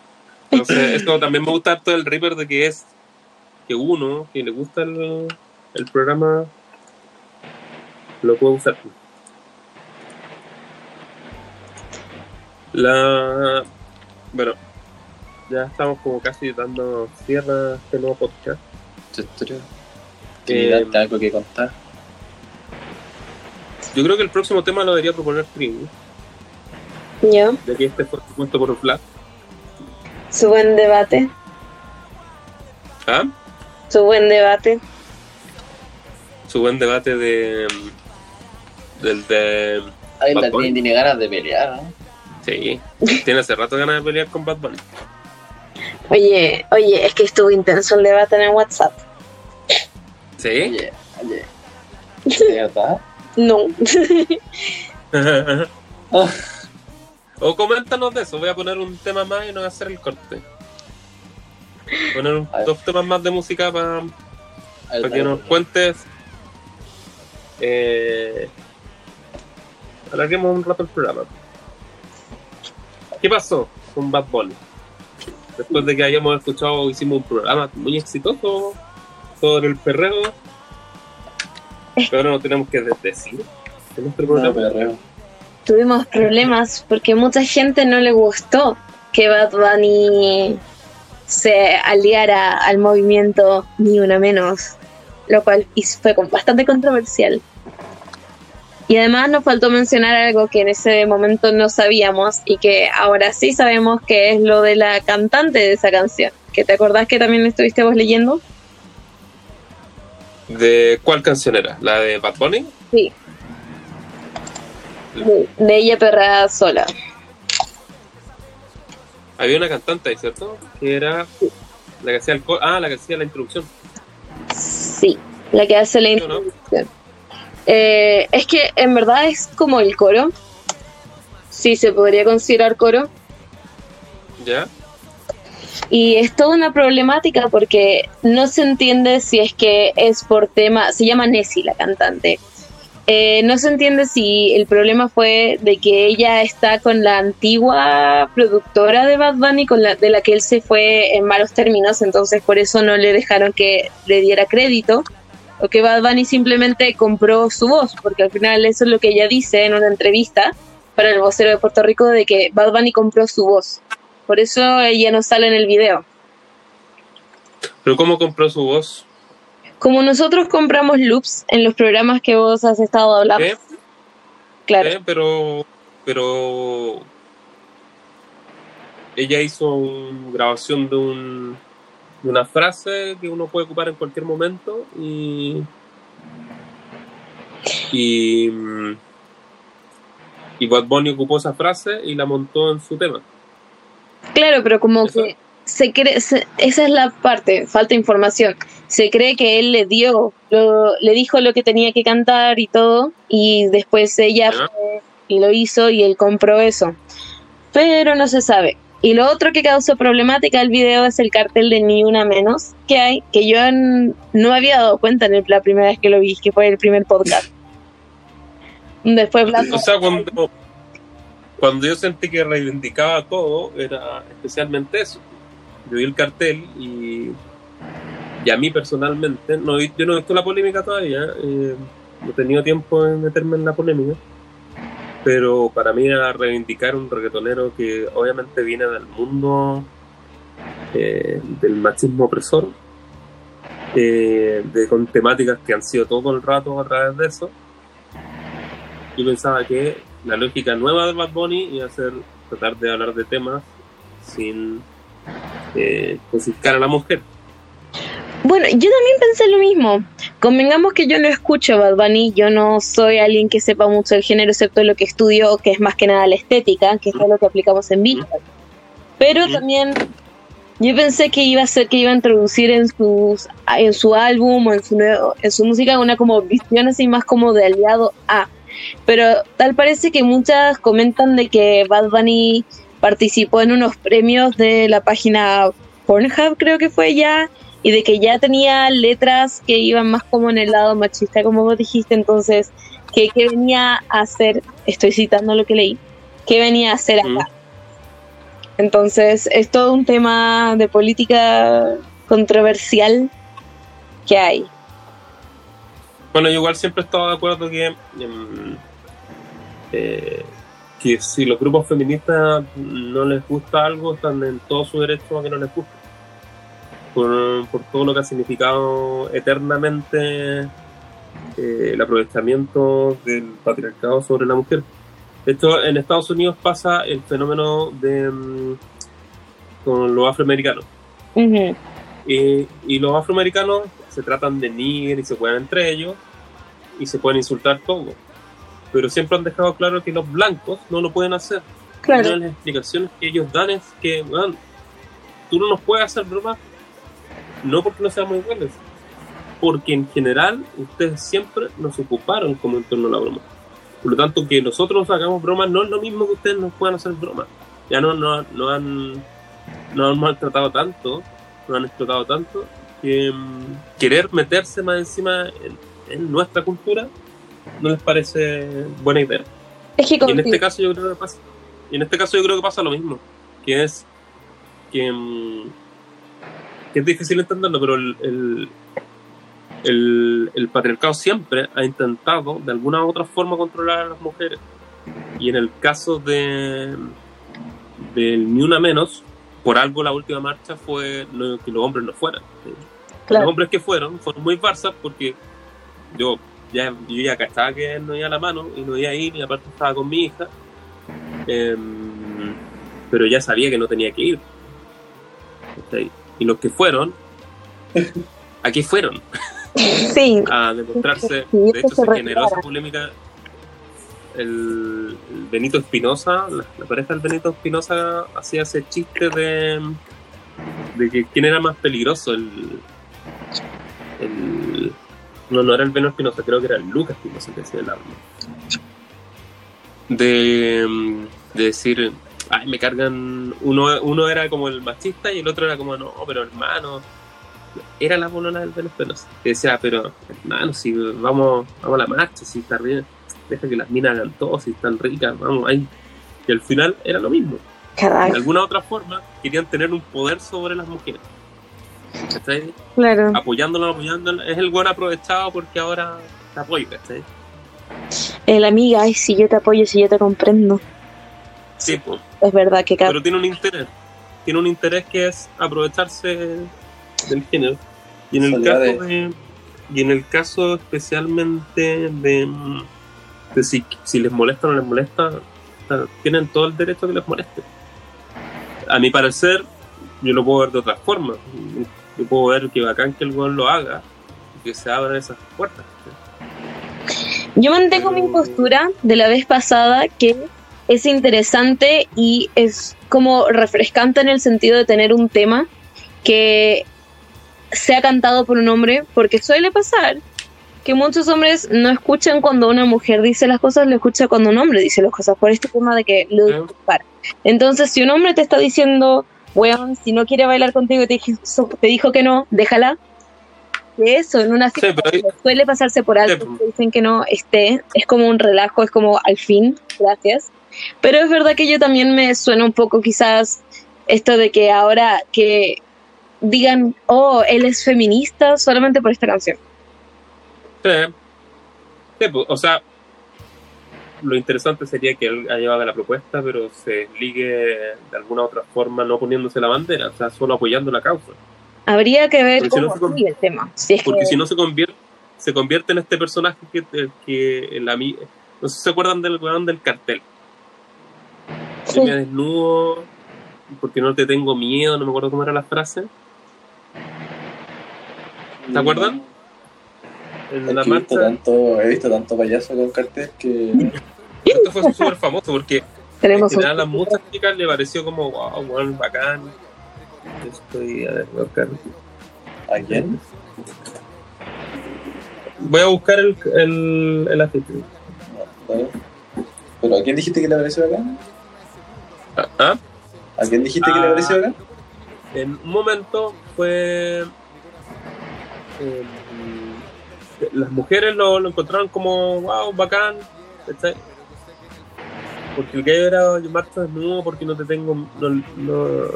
Entonces, esto también me gusta todo el Reaper de que es que uno que le gusta el, el programa lo puede usar. La bueno, ya estamos como casi dando cierre a este nuevo podcast. Estructura. Eh, algo que contar. Yo creo que el próximo tema lo debería proponer Trini, Yo, ya que este fue puesto por Flash. su buen debate, ¿Ah? su buen debate. Su buen debate de del de Ay, la. Trini tiene ganas de pelear, ¿no? Sí, tiene hace rato ganas de pelear con Bad Bunny. Oye, oye, es que estuvo intenso el debate en el WhatsApp. Sí. Oye, oye. ¿De verdad? No. o coméntanos de eso. Voy a poner un tema más y no voy a hacer el corte. Poner un- A ver. dos temas más de música para A ver, que nos cuentes. Eh, alarguemos un rato el programa. ¿Qué pasó con Bad Bunny? Después de que hayamos escuchado, hicimos un programa muy exitoso sobre el perreo. Pero ahora no tenemos que decir en nuestro No, programa. perreo. Tuvimos problemas porque mucha gente no le gustó que Bad Bunny se aliara al movimiento Ni Una Menos, lo cual fue bastante controversial. Y además nos faltó mencionar algo que en ese momento no sabíamos y que ahora sí sabemos que es lo de la cantante de esa canción. ¿Que te acordás que también estuviste vos leyendo? ¿De cuál canción era? ¿La de Bad Bunny? Sí. De, ella perra sola. Había una cantante ahí, ¿cierto? Que era la que hacía el ah, la que hacía la introducción. Sí, la que hace la introducción. Eh, es que en verdad es como el coro. Sí, se podría considerar coro. ¿Ya? Y es toda una problemática porque no se entiende si es que es por tema. Se llama Nessie, la cantante. Eh, no se entiende si el problema fue de que ella está con la antigua productora de Bad Bunny, con la, de la que él se fue en malos términos, entonces por eso no le dejaron que le diera crédito o que Bad Bunny simplemente compró su voz, porque al final eso es lo que ella dice en una entrevista para el vocero de Puerto Rico de que Bad Bunny compró su voz. Por eso ella no sale en el video. ¿Pero cómo compró su voz? Como nosotros compramos loops en los programas que vos has estado hablando. ¿Eh? Claro. ¿Eh? Pero, pero ella hizo una grabación de un una frase que uno puede ocupar en cualquier momento y y y Bad Bunny ocupó esa frase y la montó en su tema. Claro, pero como que se cree, esa es la parte, falta información. Se cree que él le dio, le dijo lo que tenía que cantar y todo, y después ella fue y lo hizo y él compró eso. Pero no se sabe. Y lo otro que causó problemática al video es el cartel de Ni Una Menos que hay, que yo no había dado cuenta en la primera vez que lo vi, que fue el primer podcast. Después O sea, cuando, cuando yo sentí que reivindicaba todo, era especialmente eso. Yo vi el cartel y, y a mí personalmente, no, yo no he visto la polémica todavía, eh, no he tenido tiempo en meterme en la polémica pero para mí era reivindicar un reggaetonero que obviamente viene del mundo eh, del machismo opresor, eh, de, con temáticas que han sido todo el rato a través de eso. Yo pensaba que la lógica nueva de Bad Bunny a ser tratar de hablar de temas sin eh, cosificar a la mujer. Bueno, yo también pensé lo mismo. Convengamos que yo no escucho Bad Bunny, yo no soy alguien que sepa mucho del género, excepto lo que estudio, que es más que nada la estética, que es lo que aplicamos en Vista. Pero también yo pensé que iba a ser que iba a introducir en sus en su álbum o en su en su música una como visión así más como de aliado a. Pero tal parece que muchas comentan de que Bad Bunny participó en unos premios de la página Pornhub, creo que fue ya, y de que ya tenía letras que iban más como en el lado machista, como vos dijiste, entonces, ¿qué, venía a hacer? Estoy citando lo que leí, ¿qué venía a hacer acá? Entonces, es todo un tema de política controversial que hay. Bueno, yo igual siempre he estado de acuerdo que, em, eh, que si los grupos feministas no les gusta algo, están en todo su derecho a que no les guste por, todo lo que ha significado eternamente eh, el aprovechamiento del patriarcado sobre la mujer. Esto en Estados Unidos pasa el fenómeno de mm, con los afroamericanos. y, y, los afroamericanos se tratan de nigger y se pueden entre ellos y se pueden insultar todo. Pero siempre han dejado claro que los blancos no lo pueden hacer. Una de las explicaciones que ellos dan es que, tú no nos puedes hacer bromas no porque no muy buenos, porque en general ustedes siempre nos ocuparon como en torno a la broma. Por lo tanto, que nosotros nos hagamos bromas no es lo mismo que ustedes nos puedan hacer bromas. Ya no, no, no han no han maltratado tanto, no han explotado tanto, que mm, querer meterse más encima en, nuestra cultura no les parece buena idea. y en este caso yo creo que pasa, y en este caso yo creo que pasa lo mismo, que es que que es difícil entenderlo, pero el, el, patriarcado siempre ha intentado de alguna u otra forma controlar a las mujeres. Y en el caso de del Ni Una Menos, por algo la última marcha fue no- que los hombres no fueran. ¿sí? Claro. Los hombres que fueron fueron muy farsas porque yo ya, yo ya cachaba que él no iba a la mano y no iba a ir y aparte estaba con mi hija. Em, pero ya sabía que no tenía que ir. Y los que fueron, ¿a qué fueron? Sí, A demostrarse. Sí, De hecho, se se generó esa polémica. El, el Benito Espinosa, la, la pareja del Benito Espinosa hacía ese chiste de, de que quién era más peligroso, el, el no, no era el Benito Espinosa, creo que era el Lucas Espinosa que decía el arma. De, mm, de decir, ay, me cargan, uno, uno era como el machista y el otro era como, no, pero hermano, era la polola del Benito Espinosa. Que decía, pero hermano, si vamos, vamos a la marcha, si está bien, deja que las minas hagan todo, si están ricas, vamos ahí. Y al final era lo mismo. De carajo, alguna otra forma querían tener un poder sobre las mujeres. ¿Cachai? claro. Apoyándolas, apoyándolas. Es el buen aprovechado porque ahora te apoyo, ¿cachai? El amiga, ay, si yo te apoyo, si yo te comprendo. Sí, pues. Es verdad que cada pero tiene un interés. Tiene un interés que es aprovecharse del género. Y en el caso de, y en el caso especialmente de, de si, si les molesta o no les molesta, tienen todo el derecho a que les moleste. A mi parecer, yo lo puedo ver de otra forma. Yo puedo ver que bacán que el weón lo haga y que se abran esas puertas. Yo mantengo mi postura de la vez pasada que es interesante y es como refrescante en el sentido de tener un tema que sea cantado por un hombre, porque suele pasar que muchos hombres no escuchan cuando una mujer dice las cosas, lo escucha cuando un hombre dice las cosas, por este tema de que lo Eh. Entonces, si un hombre te está diciendo, weón, si no quiere bailar contigo y te, dijo- te dijo que no, déjala. Eso en una Sí, pero ahí- suele pasarse por alto, Sí, pues. dicen que no esté, es como un relajo, es como al fin, gracias. Pero es verdad que yo también me suena un poco quizás esto de que ahora que digan, oh, él es feminista solamente por esta canción. Sí. Sí, pues, o sea, lo interesante sería que él haya haga la propuesta, pero se ligue de alguna otra forma, no poniéndose la bandera, o sea, solo apoyando la causa. Habría que ver Porque si no cómo sigue el tema. Si es que, Porque si no se convierte, se convierte en este personaje que, que el ami- no sé si se acuerdan del weón del cartel. Sí. Yo me desnudo porque no te tengo miedo, no me acuerdo cómo era la frase. ¿Te acuerdan? En Es la que he, visto marcha. tanto, he visto tanto payaso con cartel que Esto fue súper famoso porque tenemos En general a muchas chicas le pareció como, wow, weón, bacán. Estoy, a ver, voy a buscar. ¿a quién? Voy a buscar el, el, el afiche. No, no. ¿Pero a quién dijiste que le pareció acá? Ah, ah, ¿A quién dijiste que le Ah. pareció acá? En un momento fue. eh, las mujeres lo, lo encontraron como, wow, bacán. Porque el gay era yo marcho desnudo porque no te tengo. No, no,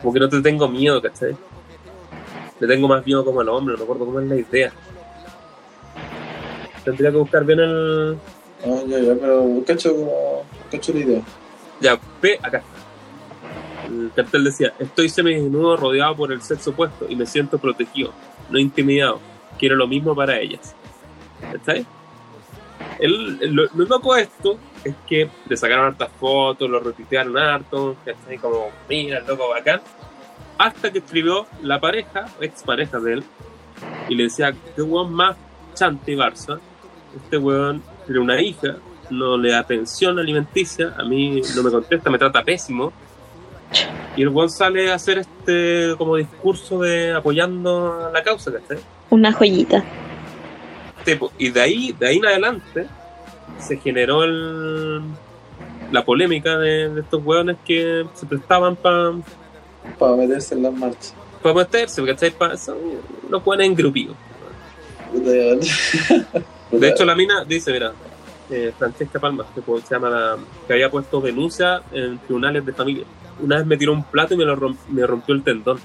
como que no te tengo miedo, ¿cachai? Le tengo más miedo como al hombre, no me acuerdo cómo es la idea. Tendría que buscar bien el. No, ya, ya, pero cacho cacho la idea. Ya, ve acá. El cartel decía, estoy semidesnudo rodeado por el sexo opuesto y me siento protegido, no intimidado. Quiero lo mismo para ellas. ¿Está El, el- lo, lo loco esto es que le sacaron hartas fotos, lo retuitearon harto, ¿cachai? Como, mira, el loco bacán. Hasta que escribió la pareja, ex pareja de él, y le decía, qué weón más chante y Barça. Este weón tiene una hija, no le da pensión alimenticia, a mí no me contesta, me trata pésimo. Y el weón sale a hacer este como discurso de apoyando a la causa, ¿cachai? una joyita. Y de ahí, de ahí en adelante, se generó el, la polémica de, de estos weones que se prestaban para Para meterse en las marchas. pa meterse, ¿cachai? Pa, son los weones engrupidos. De hecho, la mina dice, mira, eh, Francesca Palma, que pues, se llama la, que había puesto denuncia en tribunales de familia. Una vez me tiró un plato y me, lo rom- me rompió el tendón.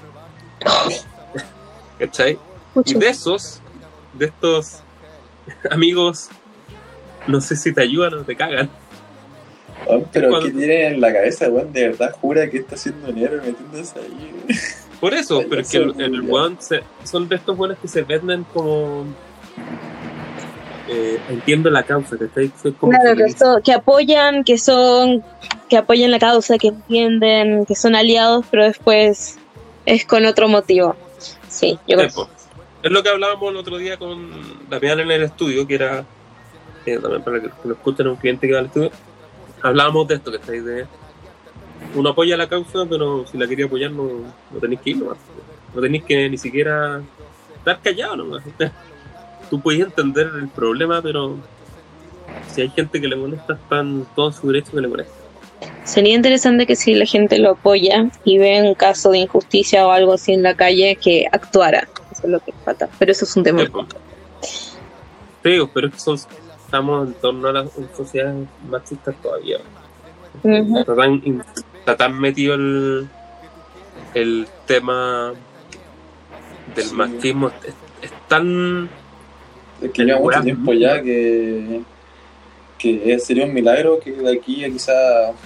¿Cachai? Y de esos, de estos amigos, no sé si te ayudan o te cagan. Oh, pero Cuando- ¿qué tiene en la cabeza, weón? De verdad jura que está haciendo dinero metiéndose ahí. Por eso, pero que el, el weón se- son de estos buenos que se venden como. Eh, entiendo la causa, que como Claro, que, so- que apoyan, que son, que apoyan la causa, que entienden, que son aliados, pero después es con otro motivo. Sí, yo creo. Es lo que hablábamos el otro día con Damián en el estudio, que era, también para que lo escuchen un cliente que va al estudio, hablábamos de esto, que estáis de, uno apoya la causa, pero si la quería apoyar no, no tenéis que ir nomás. No tenéis que ni siquiera estar callado nomás. Tú puedes entender el problema, pero si hay gente que le molesta, están todos su derecho que le molesta. Sería interesante que si la gente lo apoya y ve un caso de injusticia o algo así en la calle, que actuara. Eso es lo que falta. Pero eso es un tema. Sí, digo, pero es que son, estamos en torno a las sociedades machistas todavía. Está, tan, in- está tan metido el, el tema del Sí. machismo, es, es tan... Es que lleva mucho tiempo ya que, que sería un milagro que de aquí a quizá,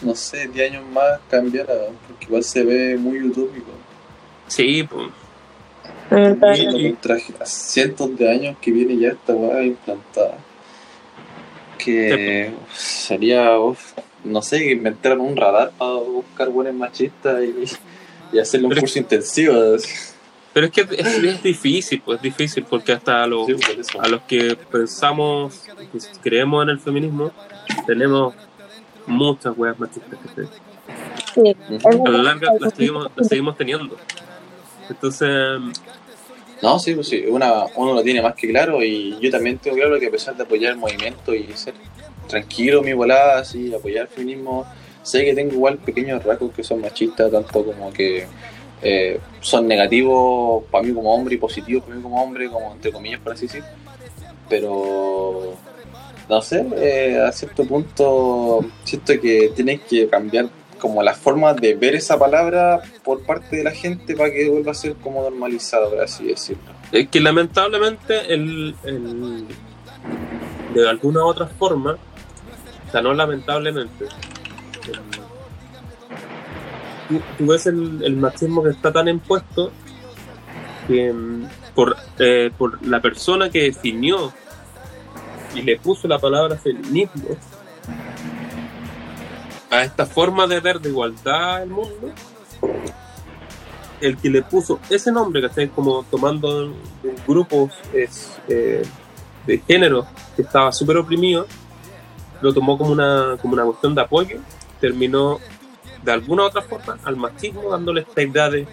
no sé, 10 años más cambiara, porque igual se ve muy utópico. Sí, pues, cientos de años que viene ya esta weá implantada. Que sería, uf, no sé, que inventaran un radar para buscar buenos machistas y, y hacerle un Pero- curso intensivo. pero es que es, es difícil, pues es difícil, porque hasta a los, Sí, a los que pensamos, que creemos en el feminismo, tenemos muchas weas machistas que se- Sí. Ujú. a la larga las seguimos, las seguimos teniendo. Entonces, No, sí, pues sí, una, uno lo tiene más que claro y yo también tengo claro que a pesar de apoyar el movimiento y ser tranquilo, mi volada, así, apoyar el feminismo, sé que tengo igual pequeños rasgos que son machistas, tanto como que eh, son negativos para mí como hombre y positivos para mí como hombre, como entre comillas, por así decir. Pero, no sé, eh, a cierto punto siento que tienes que cambiar como la forma de ver esa palabra por parte de la gente para que vuelva a ser como normalizado, por así decirlo. Es que lamentablemente el, de alguna u otra forma, o sea, no lamentablemente, tú, ves el, el machismo que está tan impuesto que por, eh, por la persona que definió y le puso la palabra feminismo a esta forma de ver de igualdad al mundo, el que le puso ese nombre, que Como tomando un grupo es, eh, de género que estaba súper oprimido, lo tomó como una, como una cuestión de apoyo, terminó de alguna u otra forma al machismo dándole esta idea de,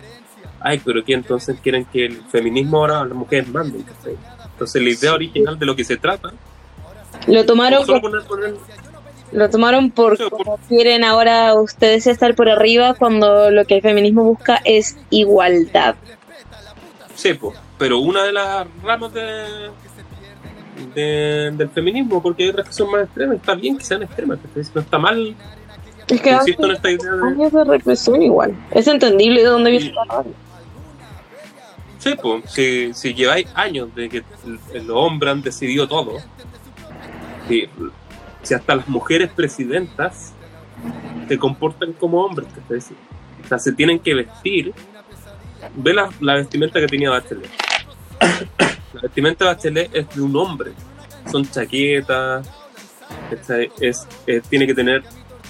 ay, pero que entonces quieren que el feminismo ahora las mujeres manden, ¿cachai? Entonces la idea original de lo que se trata, Lo tomaron, solo poner, poner lo tomaron por Sí, como quieren ahora ustedes estar por arriba cuando lo que el feminismo busca es igualdad. Sí, po, pero una de las ramas de, de- del feminismo, porque hay otras que son más extremas, está bien que sean extremas, no está mal, Es que en esta idea de... años de represión igual. Es entendible de dónde viene la. Sí, si, si lleváis años de que los hombres han decidido todo, si, si hasta las mujeres presidentas se comportan como hombres, ¿cachai? o sea, se tienen que vestir, ve la, la vestimenta que tenía Bachelet. La vestimenta de Bachelet es de un hombre, son chaquetas, tiene que tener,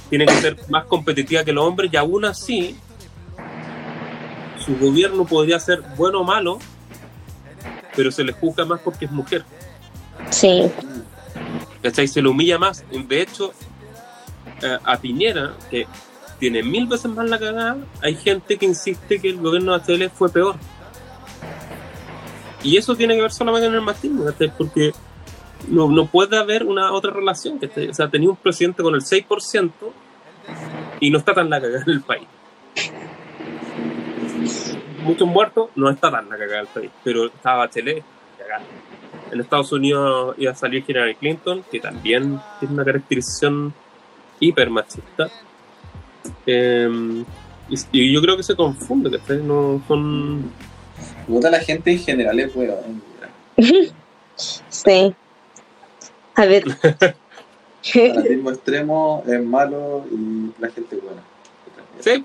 tiene que ser más competitiva que los hombres y aún así su gobierno podría ser bueno o malo, pero se le juzga más porque es mujer. Sí. ¿Cachai? Se le humilla más. De hecho, eh, a Piñera, que tiene mil veces más la cagada, hay gente que insiste que el gobierno de Bachelet fue peor. Y eso tiene que ver solamente con el ¿cachai? Porque no, puede haber una otra relación. O sea, tenía un presidente con el 6% y no está tan la cagada en el país. Muchos muertos, no está tan la cagada el país, pero estaba Bachelet, cagada. En Estados Unidos iba a salir Hillary Clinton, que también tiene una caracterización hiper machista. Eh, y, y yo creo que se confunde, que no son. Puta, la gente en general es weón. Sí. A ver, El fanatismo extremo es malo y la gente es buena. Sí,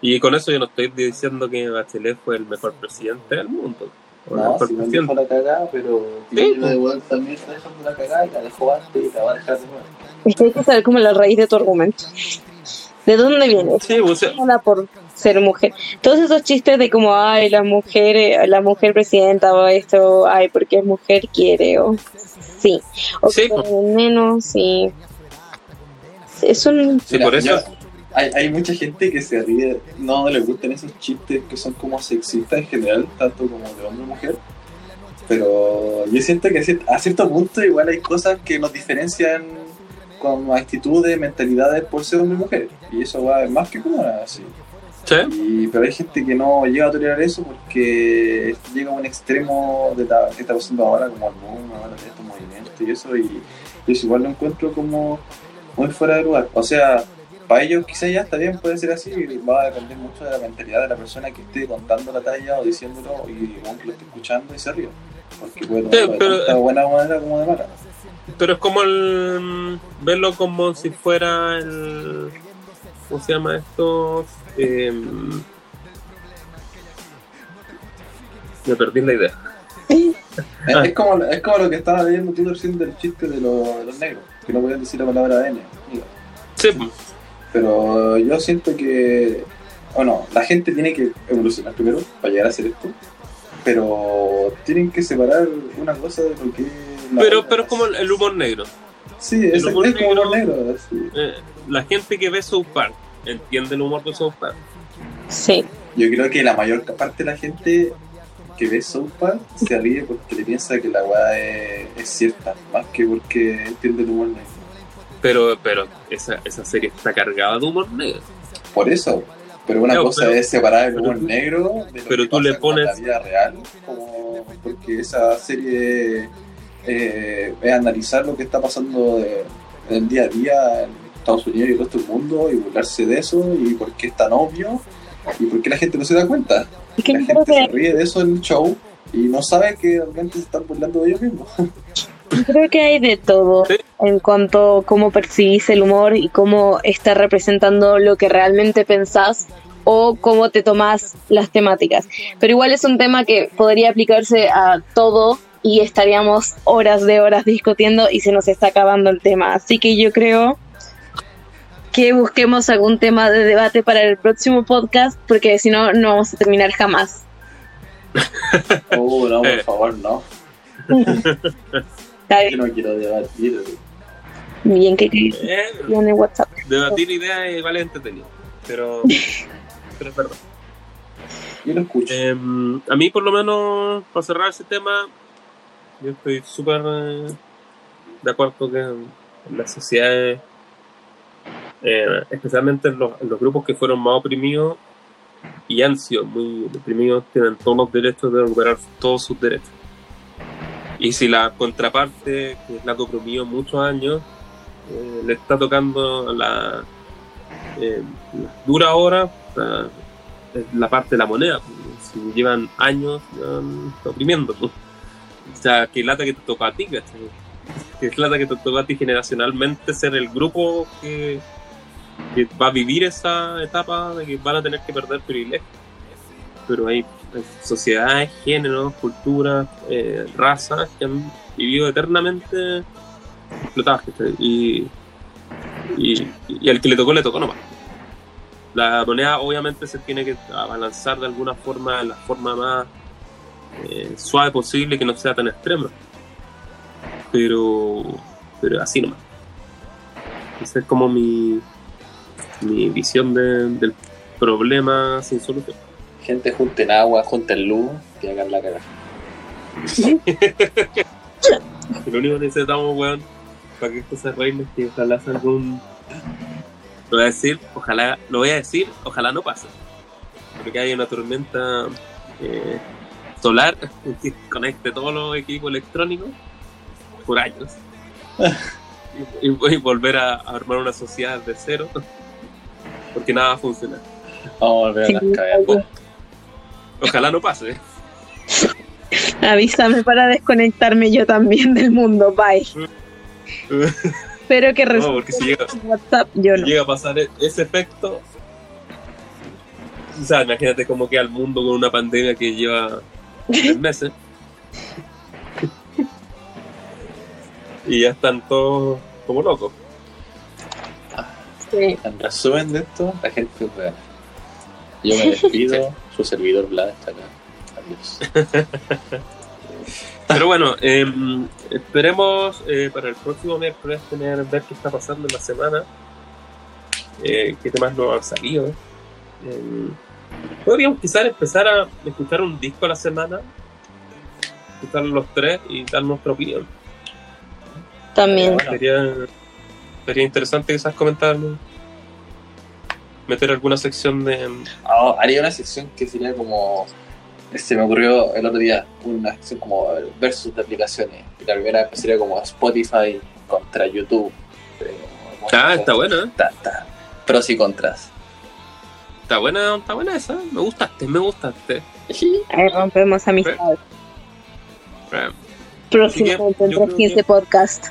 y con eso yo no estoy diciendo que Bachelet fue el mejor presidente del mundo. No, si no dejó la cagada, pero Sí, pues. de igual también está dejando la cagada y la dejó antes y la va a dejar de nuevo. Es que hay que saber como la raíz de tu argumento. ¿De dónde viene? Sí, o sea, Nada por ser mujer. Todos esos chistes de como, ay, la mujer, eh, la mujer presidenta o esto, ay, porque es mujer quiere, o sí. O Sí, que pues. menos, sí. Es un... Sí, por eso- hay, hay mucha gente que se ríe, no le gustan esos chistes que son como sexistas en general, tanto como de hombre o mujer. Pero yo siento que a cier- a cierto punto igual hay cosas que nos diferencian como actitudes, mentalidades por ser hombre y mujer. Y eso va más que como así. sí, Y, pero hay gente que no llega a tolerar eso porque llega a un extremo de la, que está pasando ahora, como el boom, ahora de estos movimientos y eso, y yo eso igual lo encuentro como muy fuera de lugar. O sea, para ellos quizás ya está bien, puede ser así, va a depender mucho de la mentalidad de la persona que esté contando la talla o diciéndolo y bueno, que lo esté escuchando y se ríe. Porque puede de pero- tanta buena manera como de mala. pero es como el verlo como si fuera el ¿cómo se llama esto? Em, me perdí la idea. Es, es como, es como lo que estaba leyendo tú recién del chiste de, los- de los negros, que no podían decir la palabra N. digo. Sí. Pero yo siento que, bueno, la gente tiene que evolucionar primero para llegar a hacer esto, pero tienen que separar una cosa de lo que es la pero pero es como el- humor negro. Sí, es, el humor es como negro- lo negro. sí. Eh, la gente que ve South Park entiende el humor de South Park. Sí. Yo creo que la mayor parte de la gente que ve South Park se ríe porque le piensa que la weá es, es cierta, más que porque entiende el humor negro. Pero, pero esa, esa serie está cargada de humor negro. Por eso. Pero una No, cosa pero- es separar el humor tú- negro de lo pero que tú le pasa con pones- la vida real, como porque esa serie eh, es analizar lo que está pasando de- en el día a día en Estados Unidos y el resto del mundo y burlarse de eso y por qué es tan obvio y por qué la gente no se da cuenta. Es que La gente se ríe de eso en el show y no sabe que realmente se están burlando de ellos mismos. creo que hay de todo Sí. en cuanto a cómo percibís el humor y cómo está representando lo que realmente pensás o cómo te tomás las temáticas. Pero igual es un tema que podría aplicarse a todo y estaríamos horas de horas discutiendo y se nos está acabando el tema. Así que yo creo que busquemos algún tema de debate para el próximo podcast porque si no, no vamos a terminar jamás. Oh, no, por Eh. favor, no. Está Yo no quiero debatir. bien que Eh, en el WhatsApp. debatir ideas igual es entretenido. Pero, pero es verdad. Yo lo escucho. Em, a mí, por lo menos, para cerrar ese tema, yo estoy súper eh, de acuerdo que en las sociedades, eh, especialmente en los, en los grupos que fueron más oprimidos y han sido muy oprimidos, tienen todos los derechos de recuperar todos sus derechos. Y si la contraparte, que es la que oprimió muchos años, eh, le está tocando la, eh, la dura hora, es la parte de la moneda. pues, Si llevan años oprimiendo. pues. O sea, que lata que te tocó a ti, ¿cachai? Que lata que te tocó a ti generacionalmente ser el grupo que, que va a vivir esa etapa de que van a tener que perder privilegios. Pero hay sociedades, géneros, culturas, eh, razas que han vivido eternamente explotadas. Y, y, y al que le tocó, le tocó nomás. La moneda obviamente se tiene que abalanzar de alguna forma, en la forma más eh, suave posible, que no sea tan extrema. Pero, pero así nomás. Esa es como mi, mi visión de- del problema sin solución. Gente junten agua, junten luz, que hagan la cagada. Lo único que necesitamos, weón, para que esto se arregle es que ojalá salga un. Lo voy a decir, ojalá, lo voy a decir, ojalá no pase. Porque hay una tormenta eh, solar que conecte todos los equipos electrónicos por años. y, y- y volver a, a armar una sociedad de cero. Porque nada va a funcionar. Vamos a volver a las Sí, cagadas. Ojalá no pase. Avísame para desconectarme yo también del mundo. Bye. Espero que No, resulte porque si llega, en WhatsApp, yo si no. llega a pasar e- ese efecto. O sea, imagínate cómo queda el mundo con una pandemia que lleva tres meses. y ya están todos como locos. Sí. En resumen de esto, la gente es real. Yo me despido, su servidor Vlad está acá. Adiós. Pero bueno, em, esperemos eh, para el próximo miércoles tener ver qué está pasando en la semana, eh, qué temas nos han salido. Em, podríamos quizás empezar a escuchar un disco a la semana, escuchar los tres y dar nuestra opinión. También. Sería, sería interesante quizás comentar, meter alguna sección de... Ah, haría una sección que sería como. Se me ocurrió el otro día, una sección como versus de aplicaciones. Y la primera sería como Spotify contra YouTube. Eh, como- Ah, está buena, ¿eh? Está- está. Pros y contras. está buena, está buena esa, me gustaste, me gustaste. Ahí rompemos amistades. Creo 15 que- podcast.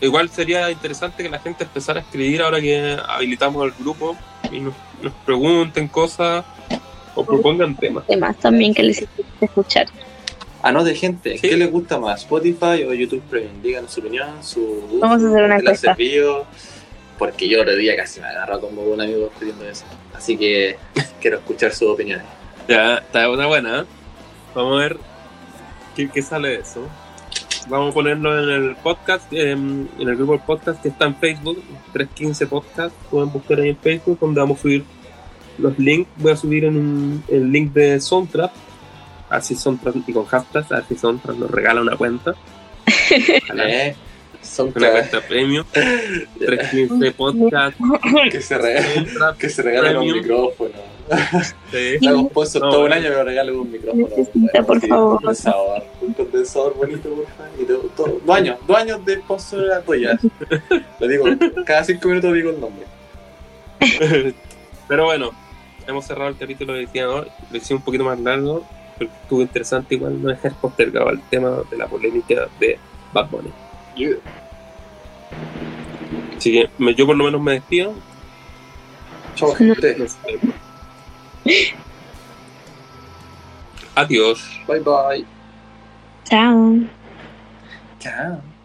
Igual sería interesante que la gente empezara a escribir ahora que habilitamos el grupo y nos, nos pregunten cosas o propongan temas. Temas también que les hiciste escuchar. Anote, gente, Sí. ¿qué les gusta más? ¿Spotify o YouTube Premium? Díganos su opinión, su. Vamos a hacer una ¿qué les ha encuesta. Porque yo el otro día casi me agarró como un amigo pidiendo eso. Así que quiero escuchar sus opiniones. Ya, está una buena. ¿eh? Vamos a ver qué, qué sale de eso. Vamos a ponerlo en el podcast, em, en el grupo del podcast que está en Facebook, 315 Podcast. Pueden buscar ahí en Facebook donde vamos a subir los links. Voy a subir en un, el link de Soundtrap. Así Soundtrap y con hashtags, a ver si Soundtrap nos regala una cuenta. ¿Eh? Son Una cuenta premium. 315 Podcast. que se Soundtrap. que se un micrófono. Sí. No, todo un bueno. año me regalo un micrófono. Necesita, por sí, favor. Un condensador, un condensador bonito, por favor. Y todo, todo- dos años, dos años de sponsor tuya. Lo digo, cada cinco minutos digo el nombre. Pero bueno, hemos cerrado el capítulo de hoy. Lo hicimos un poquito más largo, pero estuvo interesante igual no dejar postergado el tema de la polémica de Bad Bunny. Así que yo por lo menos me despido. Chao, gente. Adiós. Bye bye. Chao. Chao.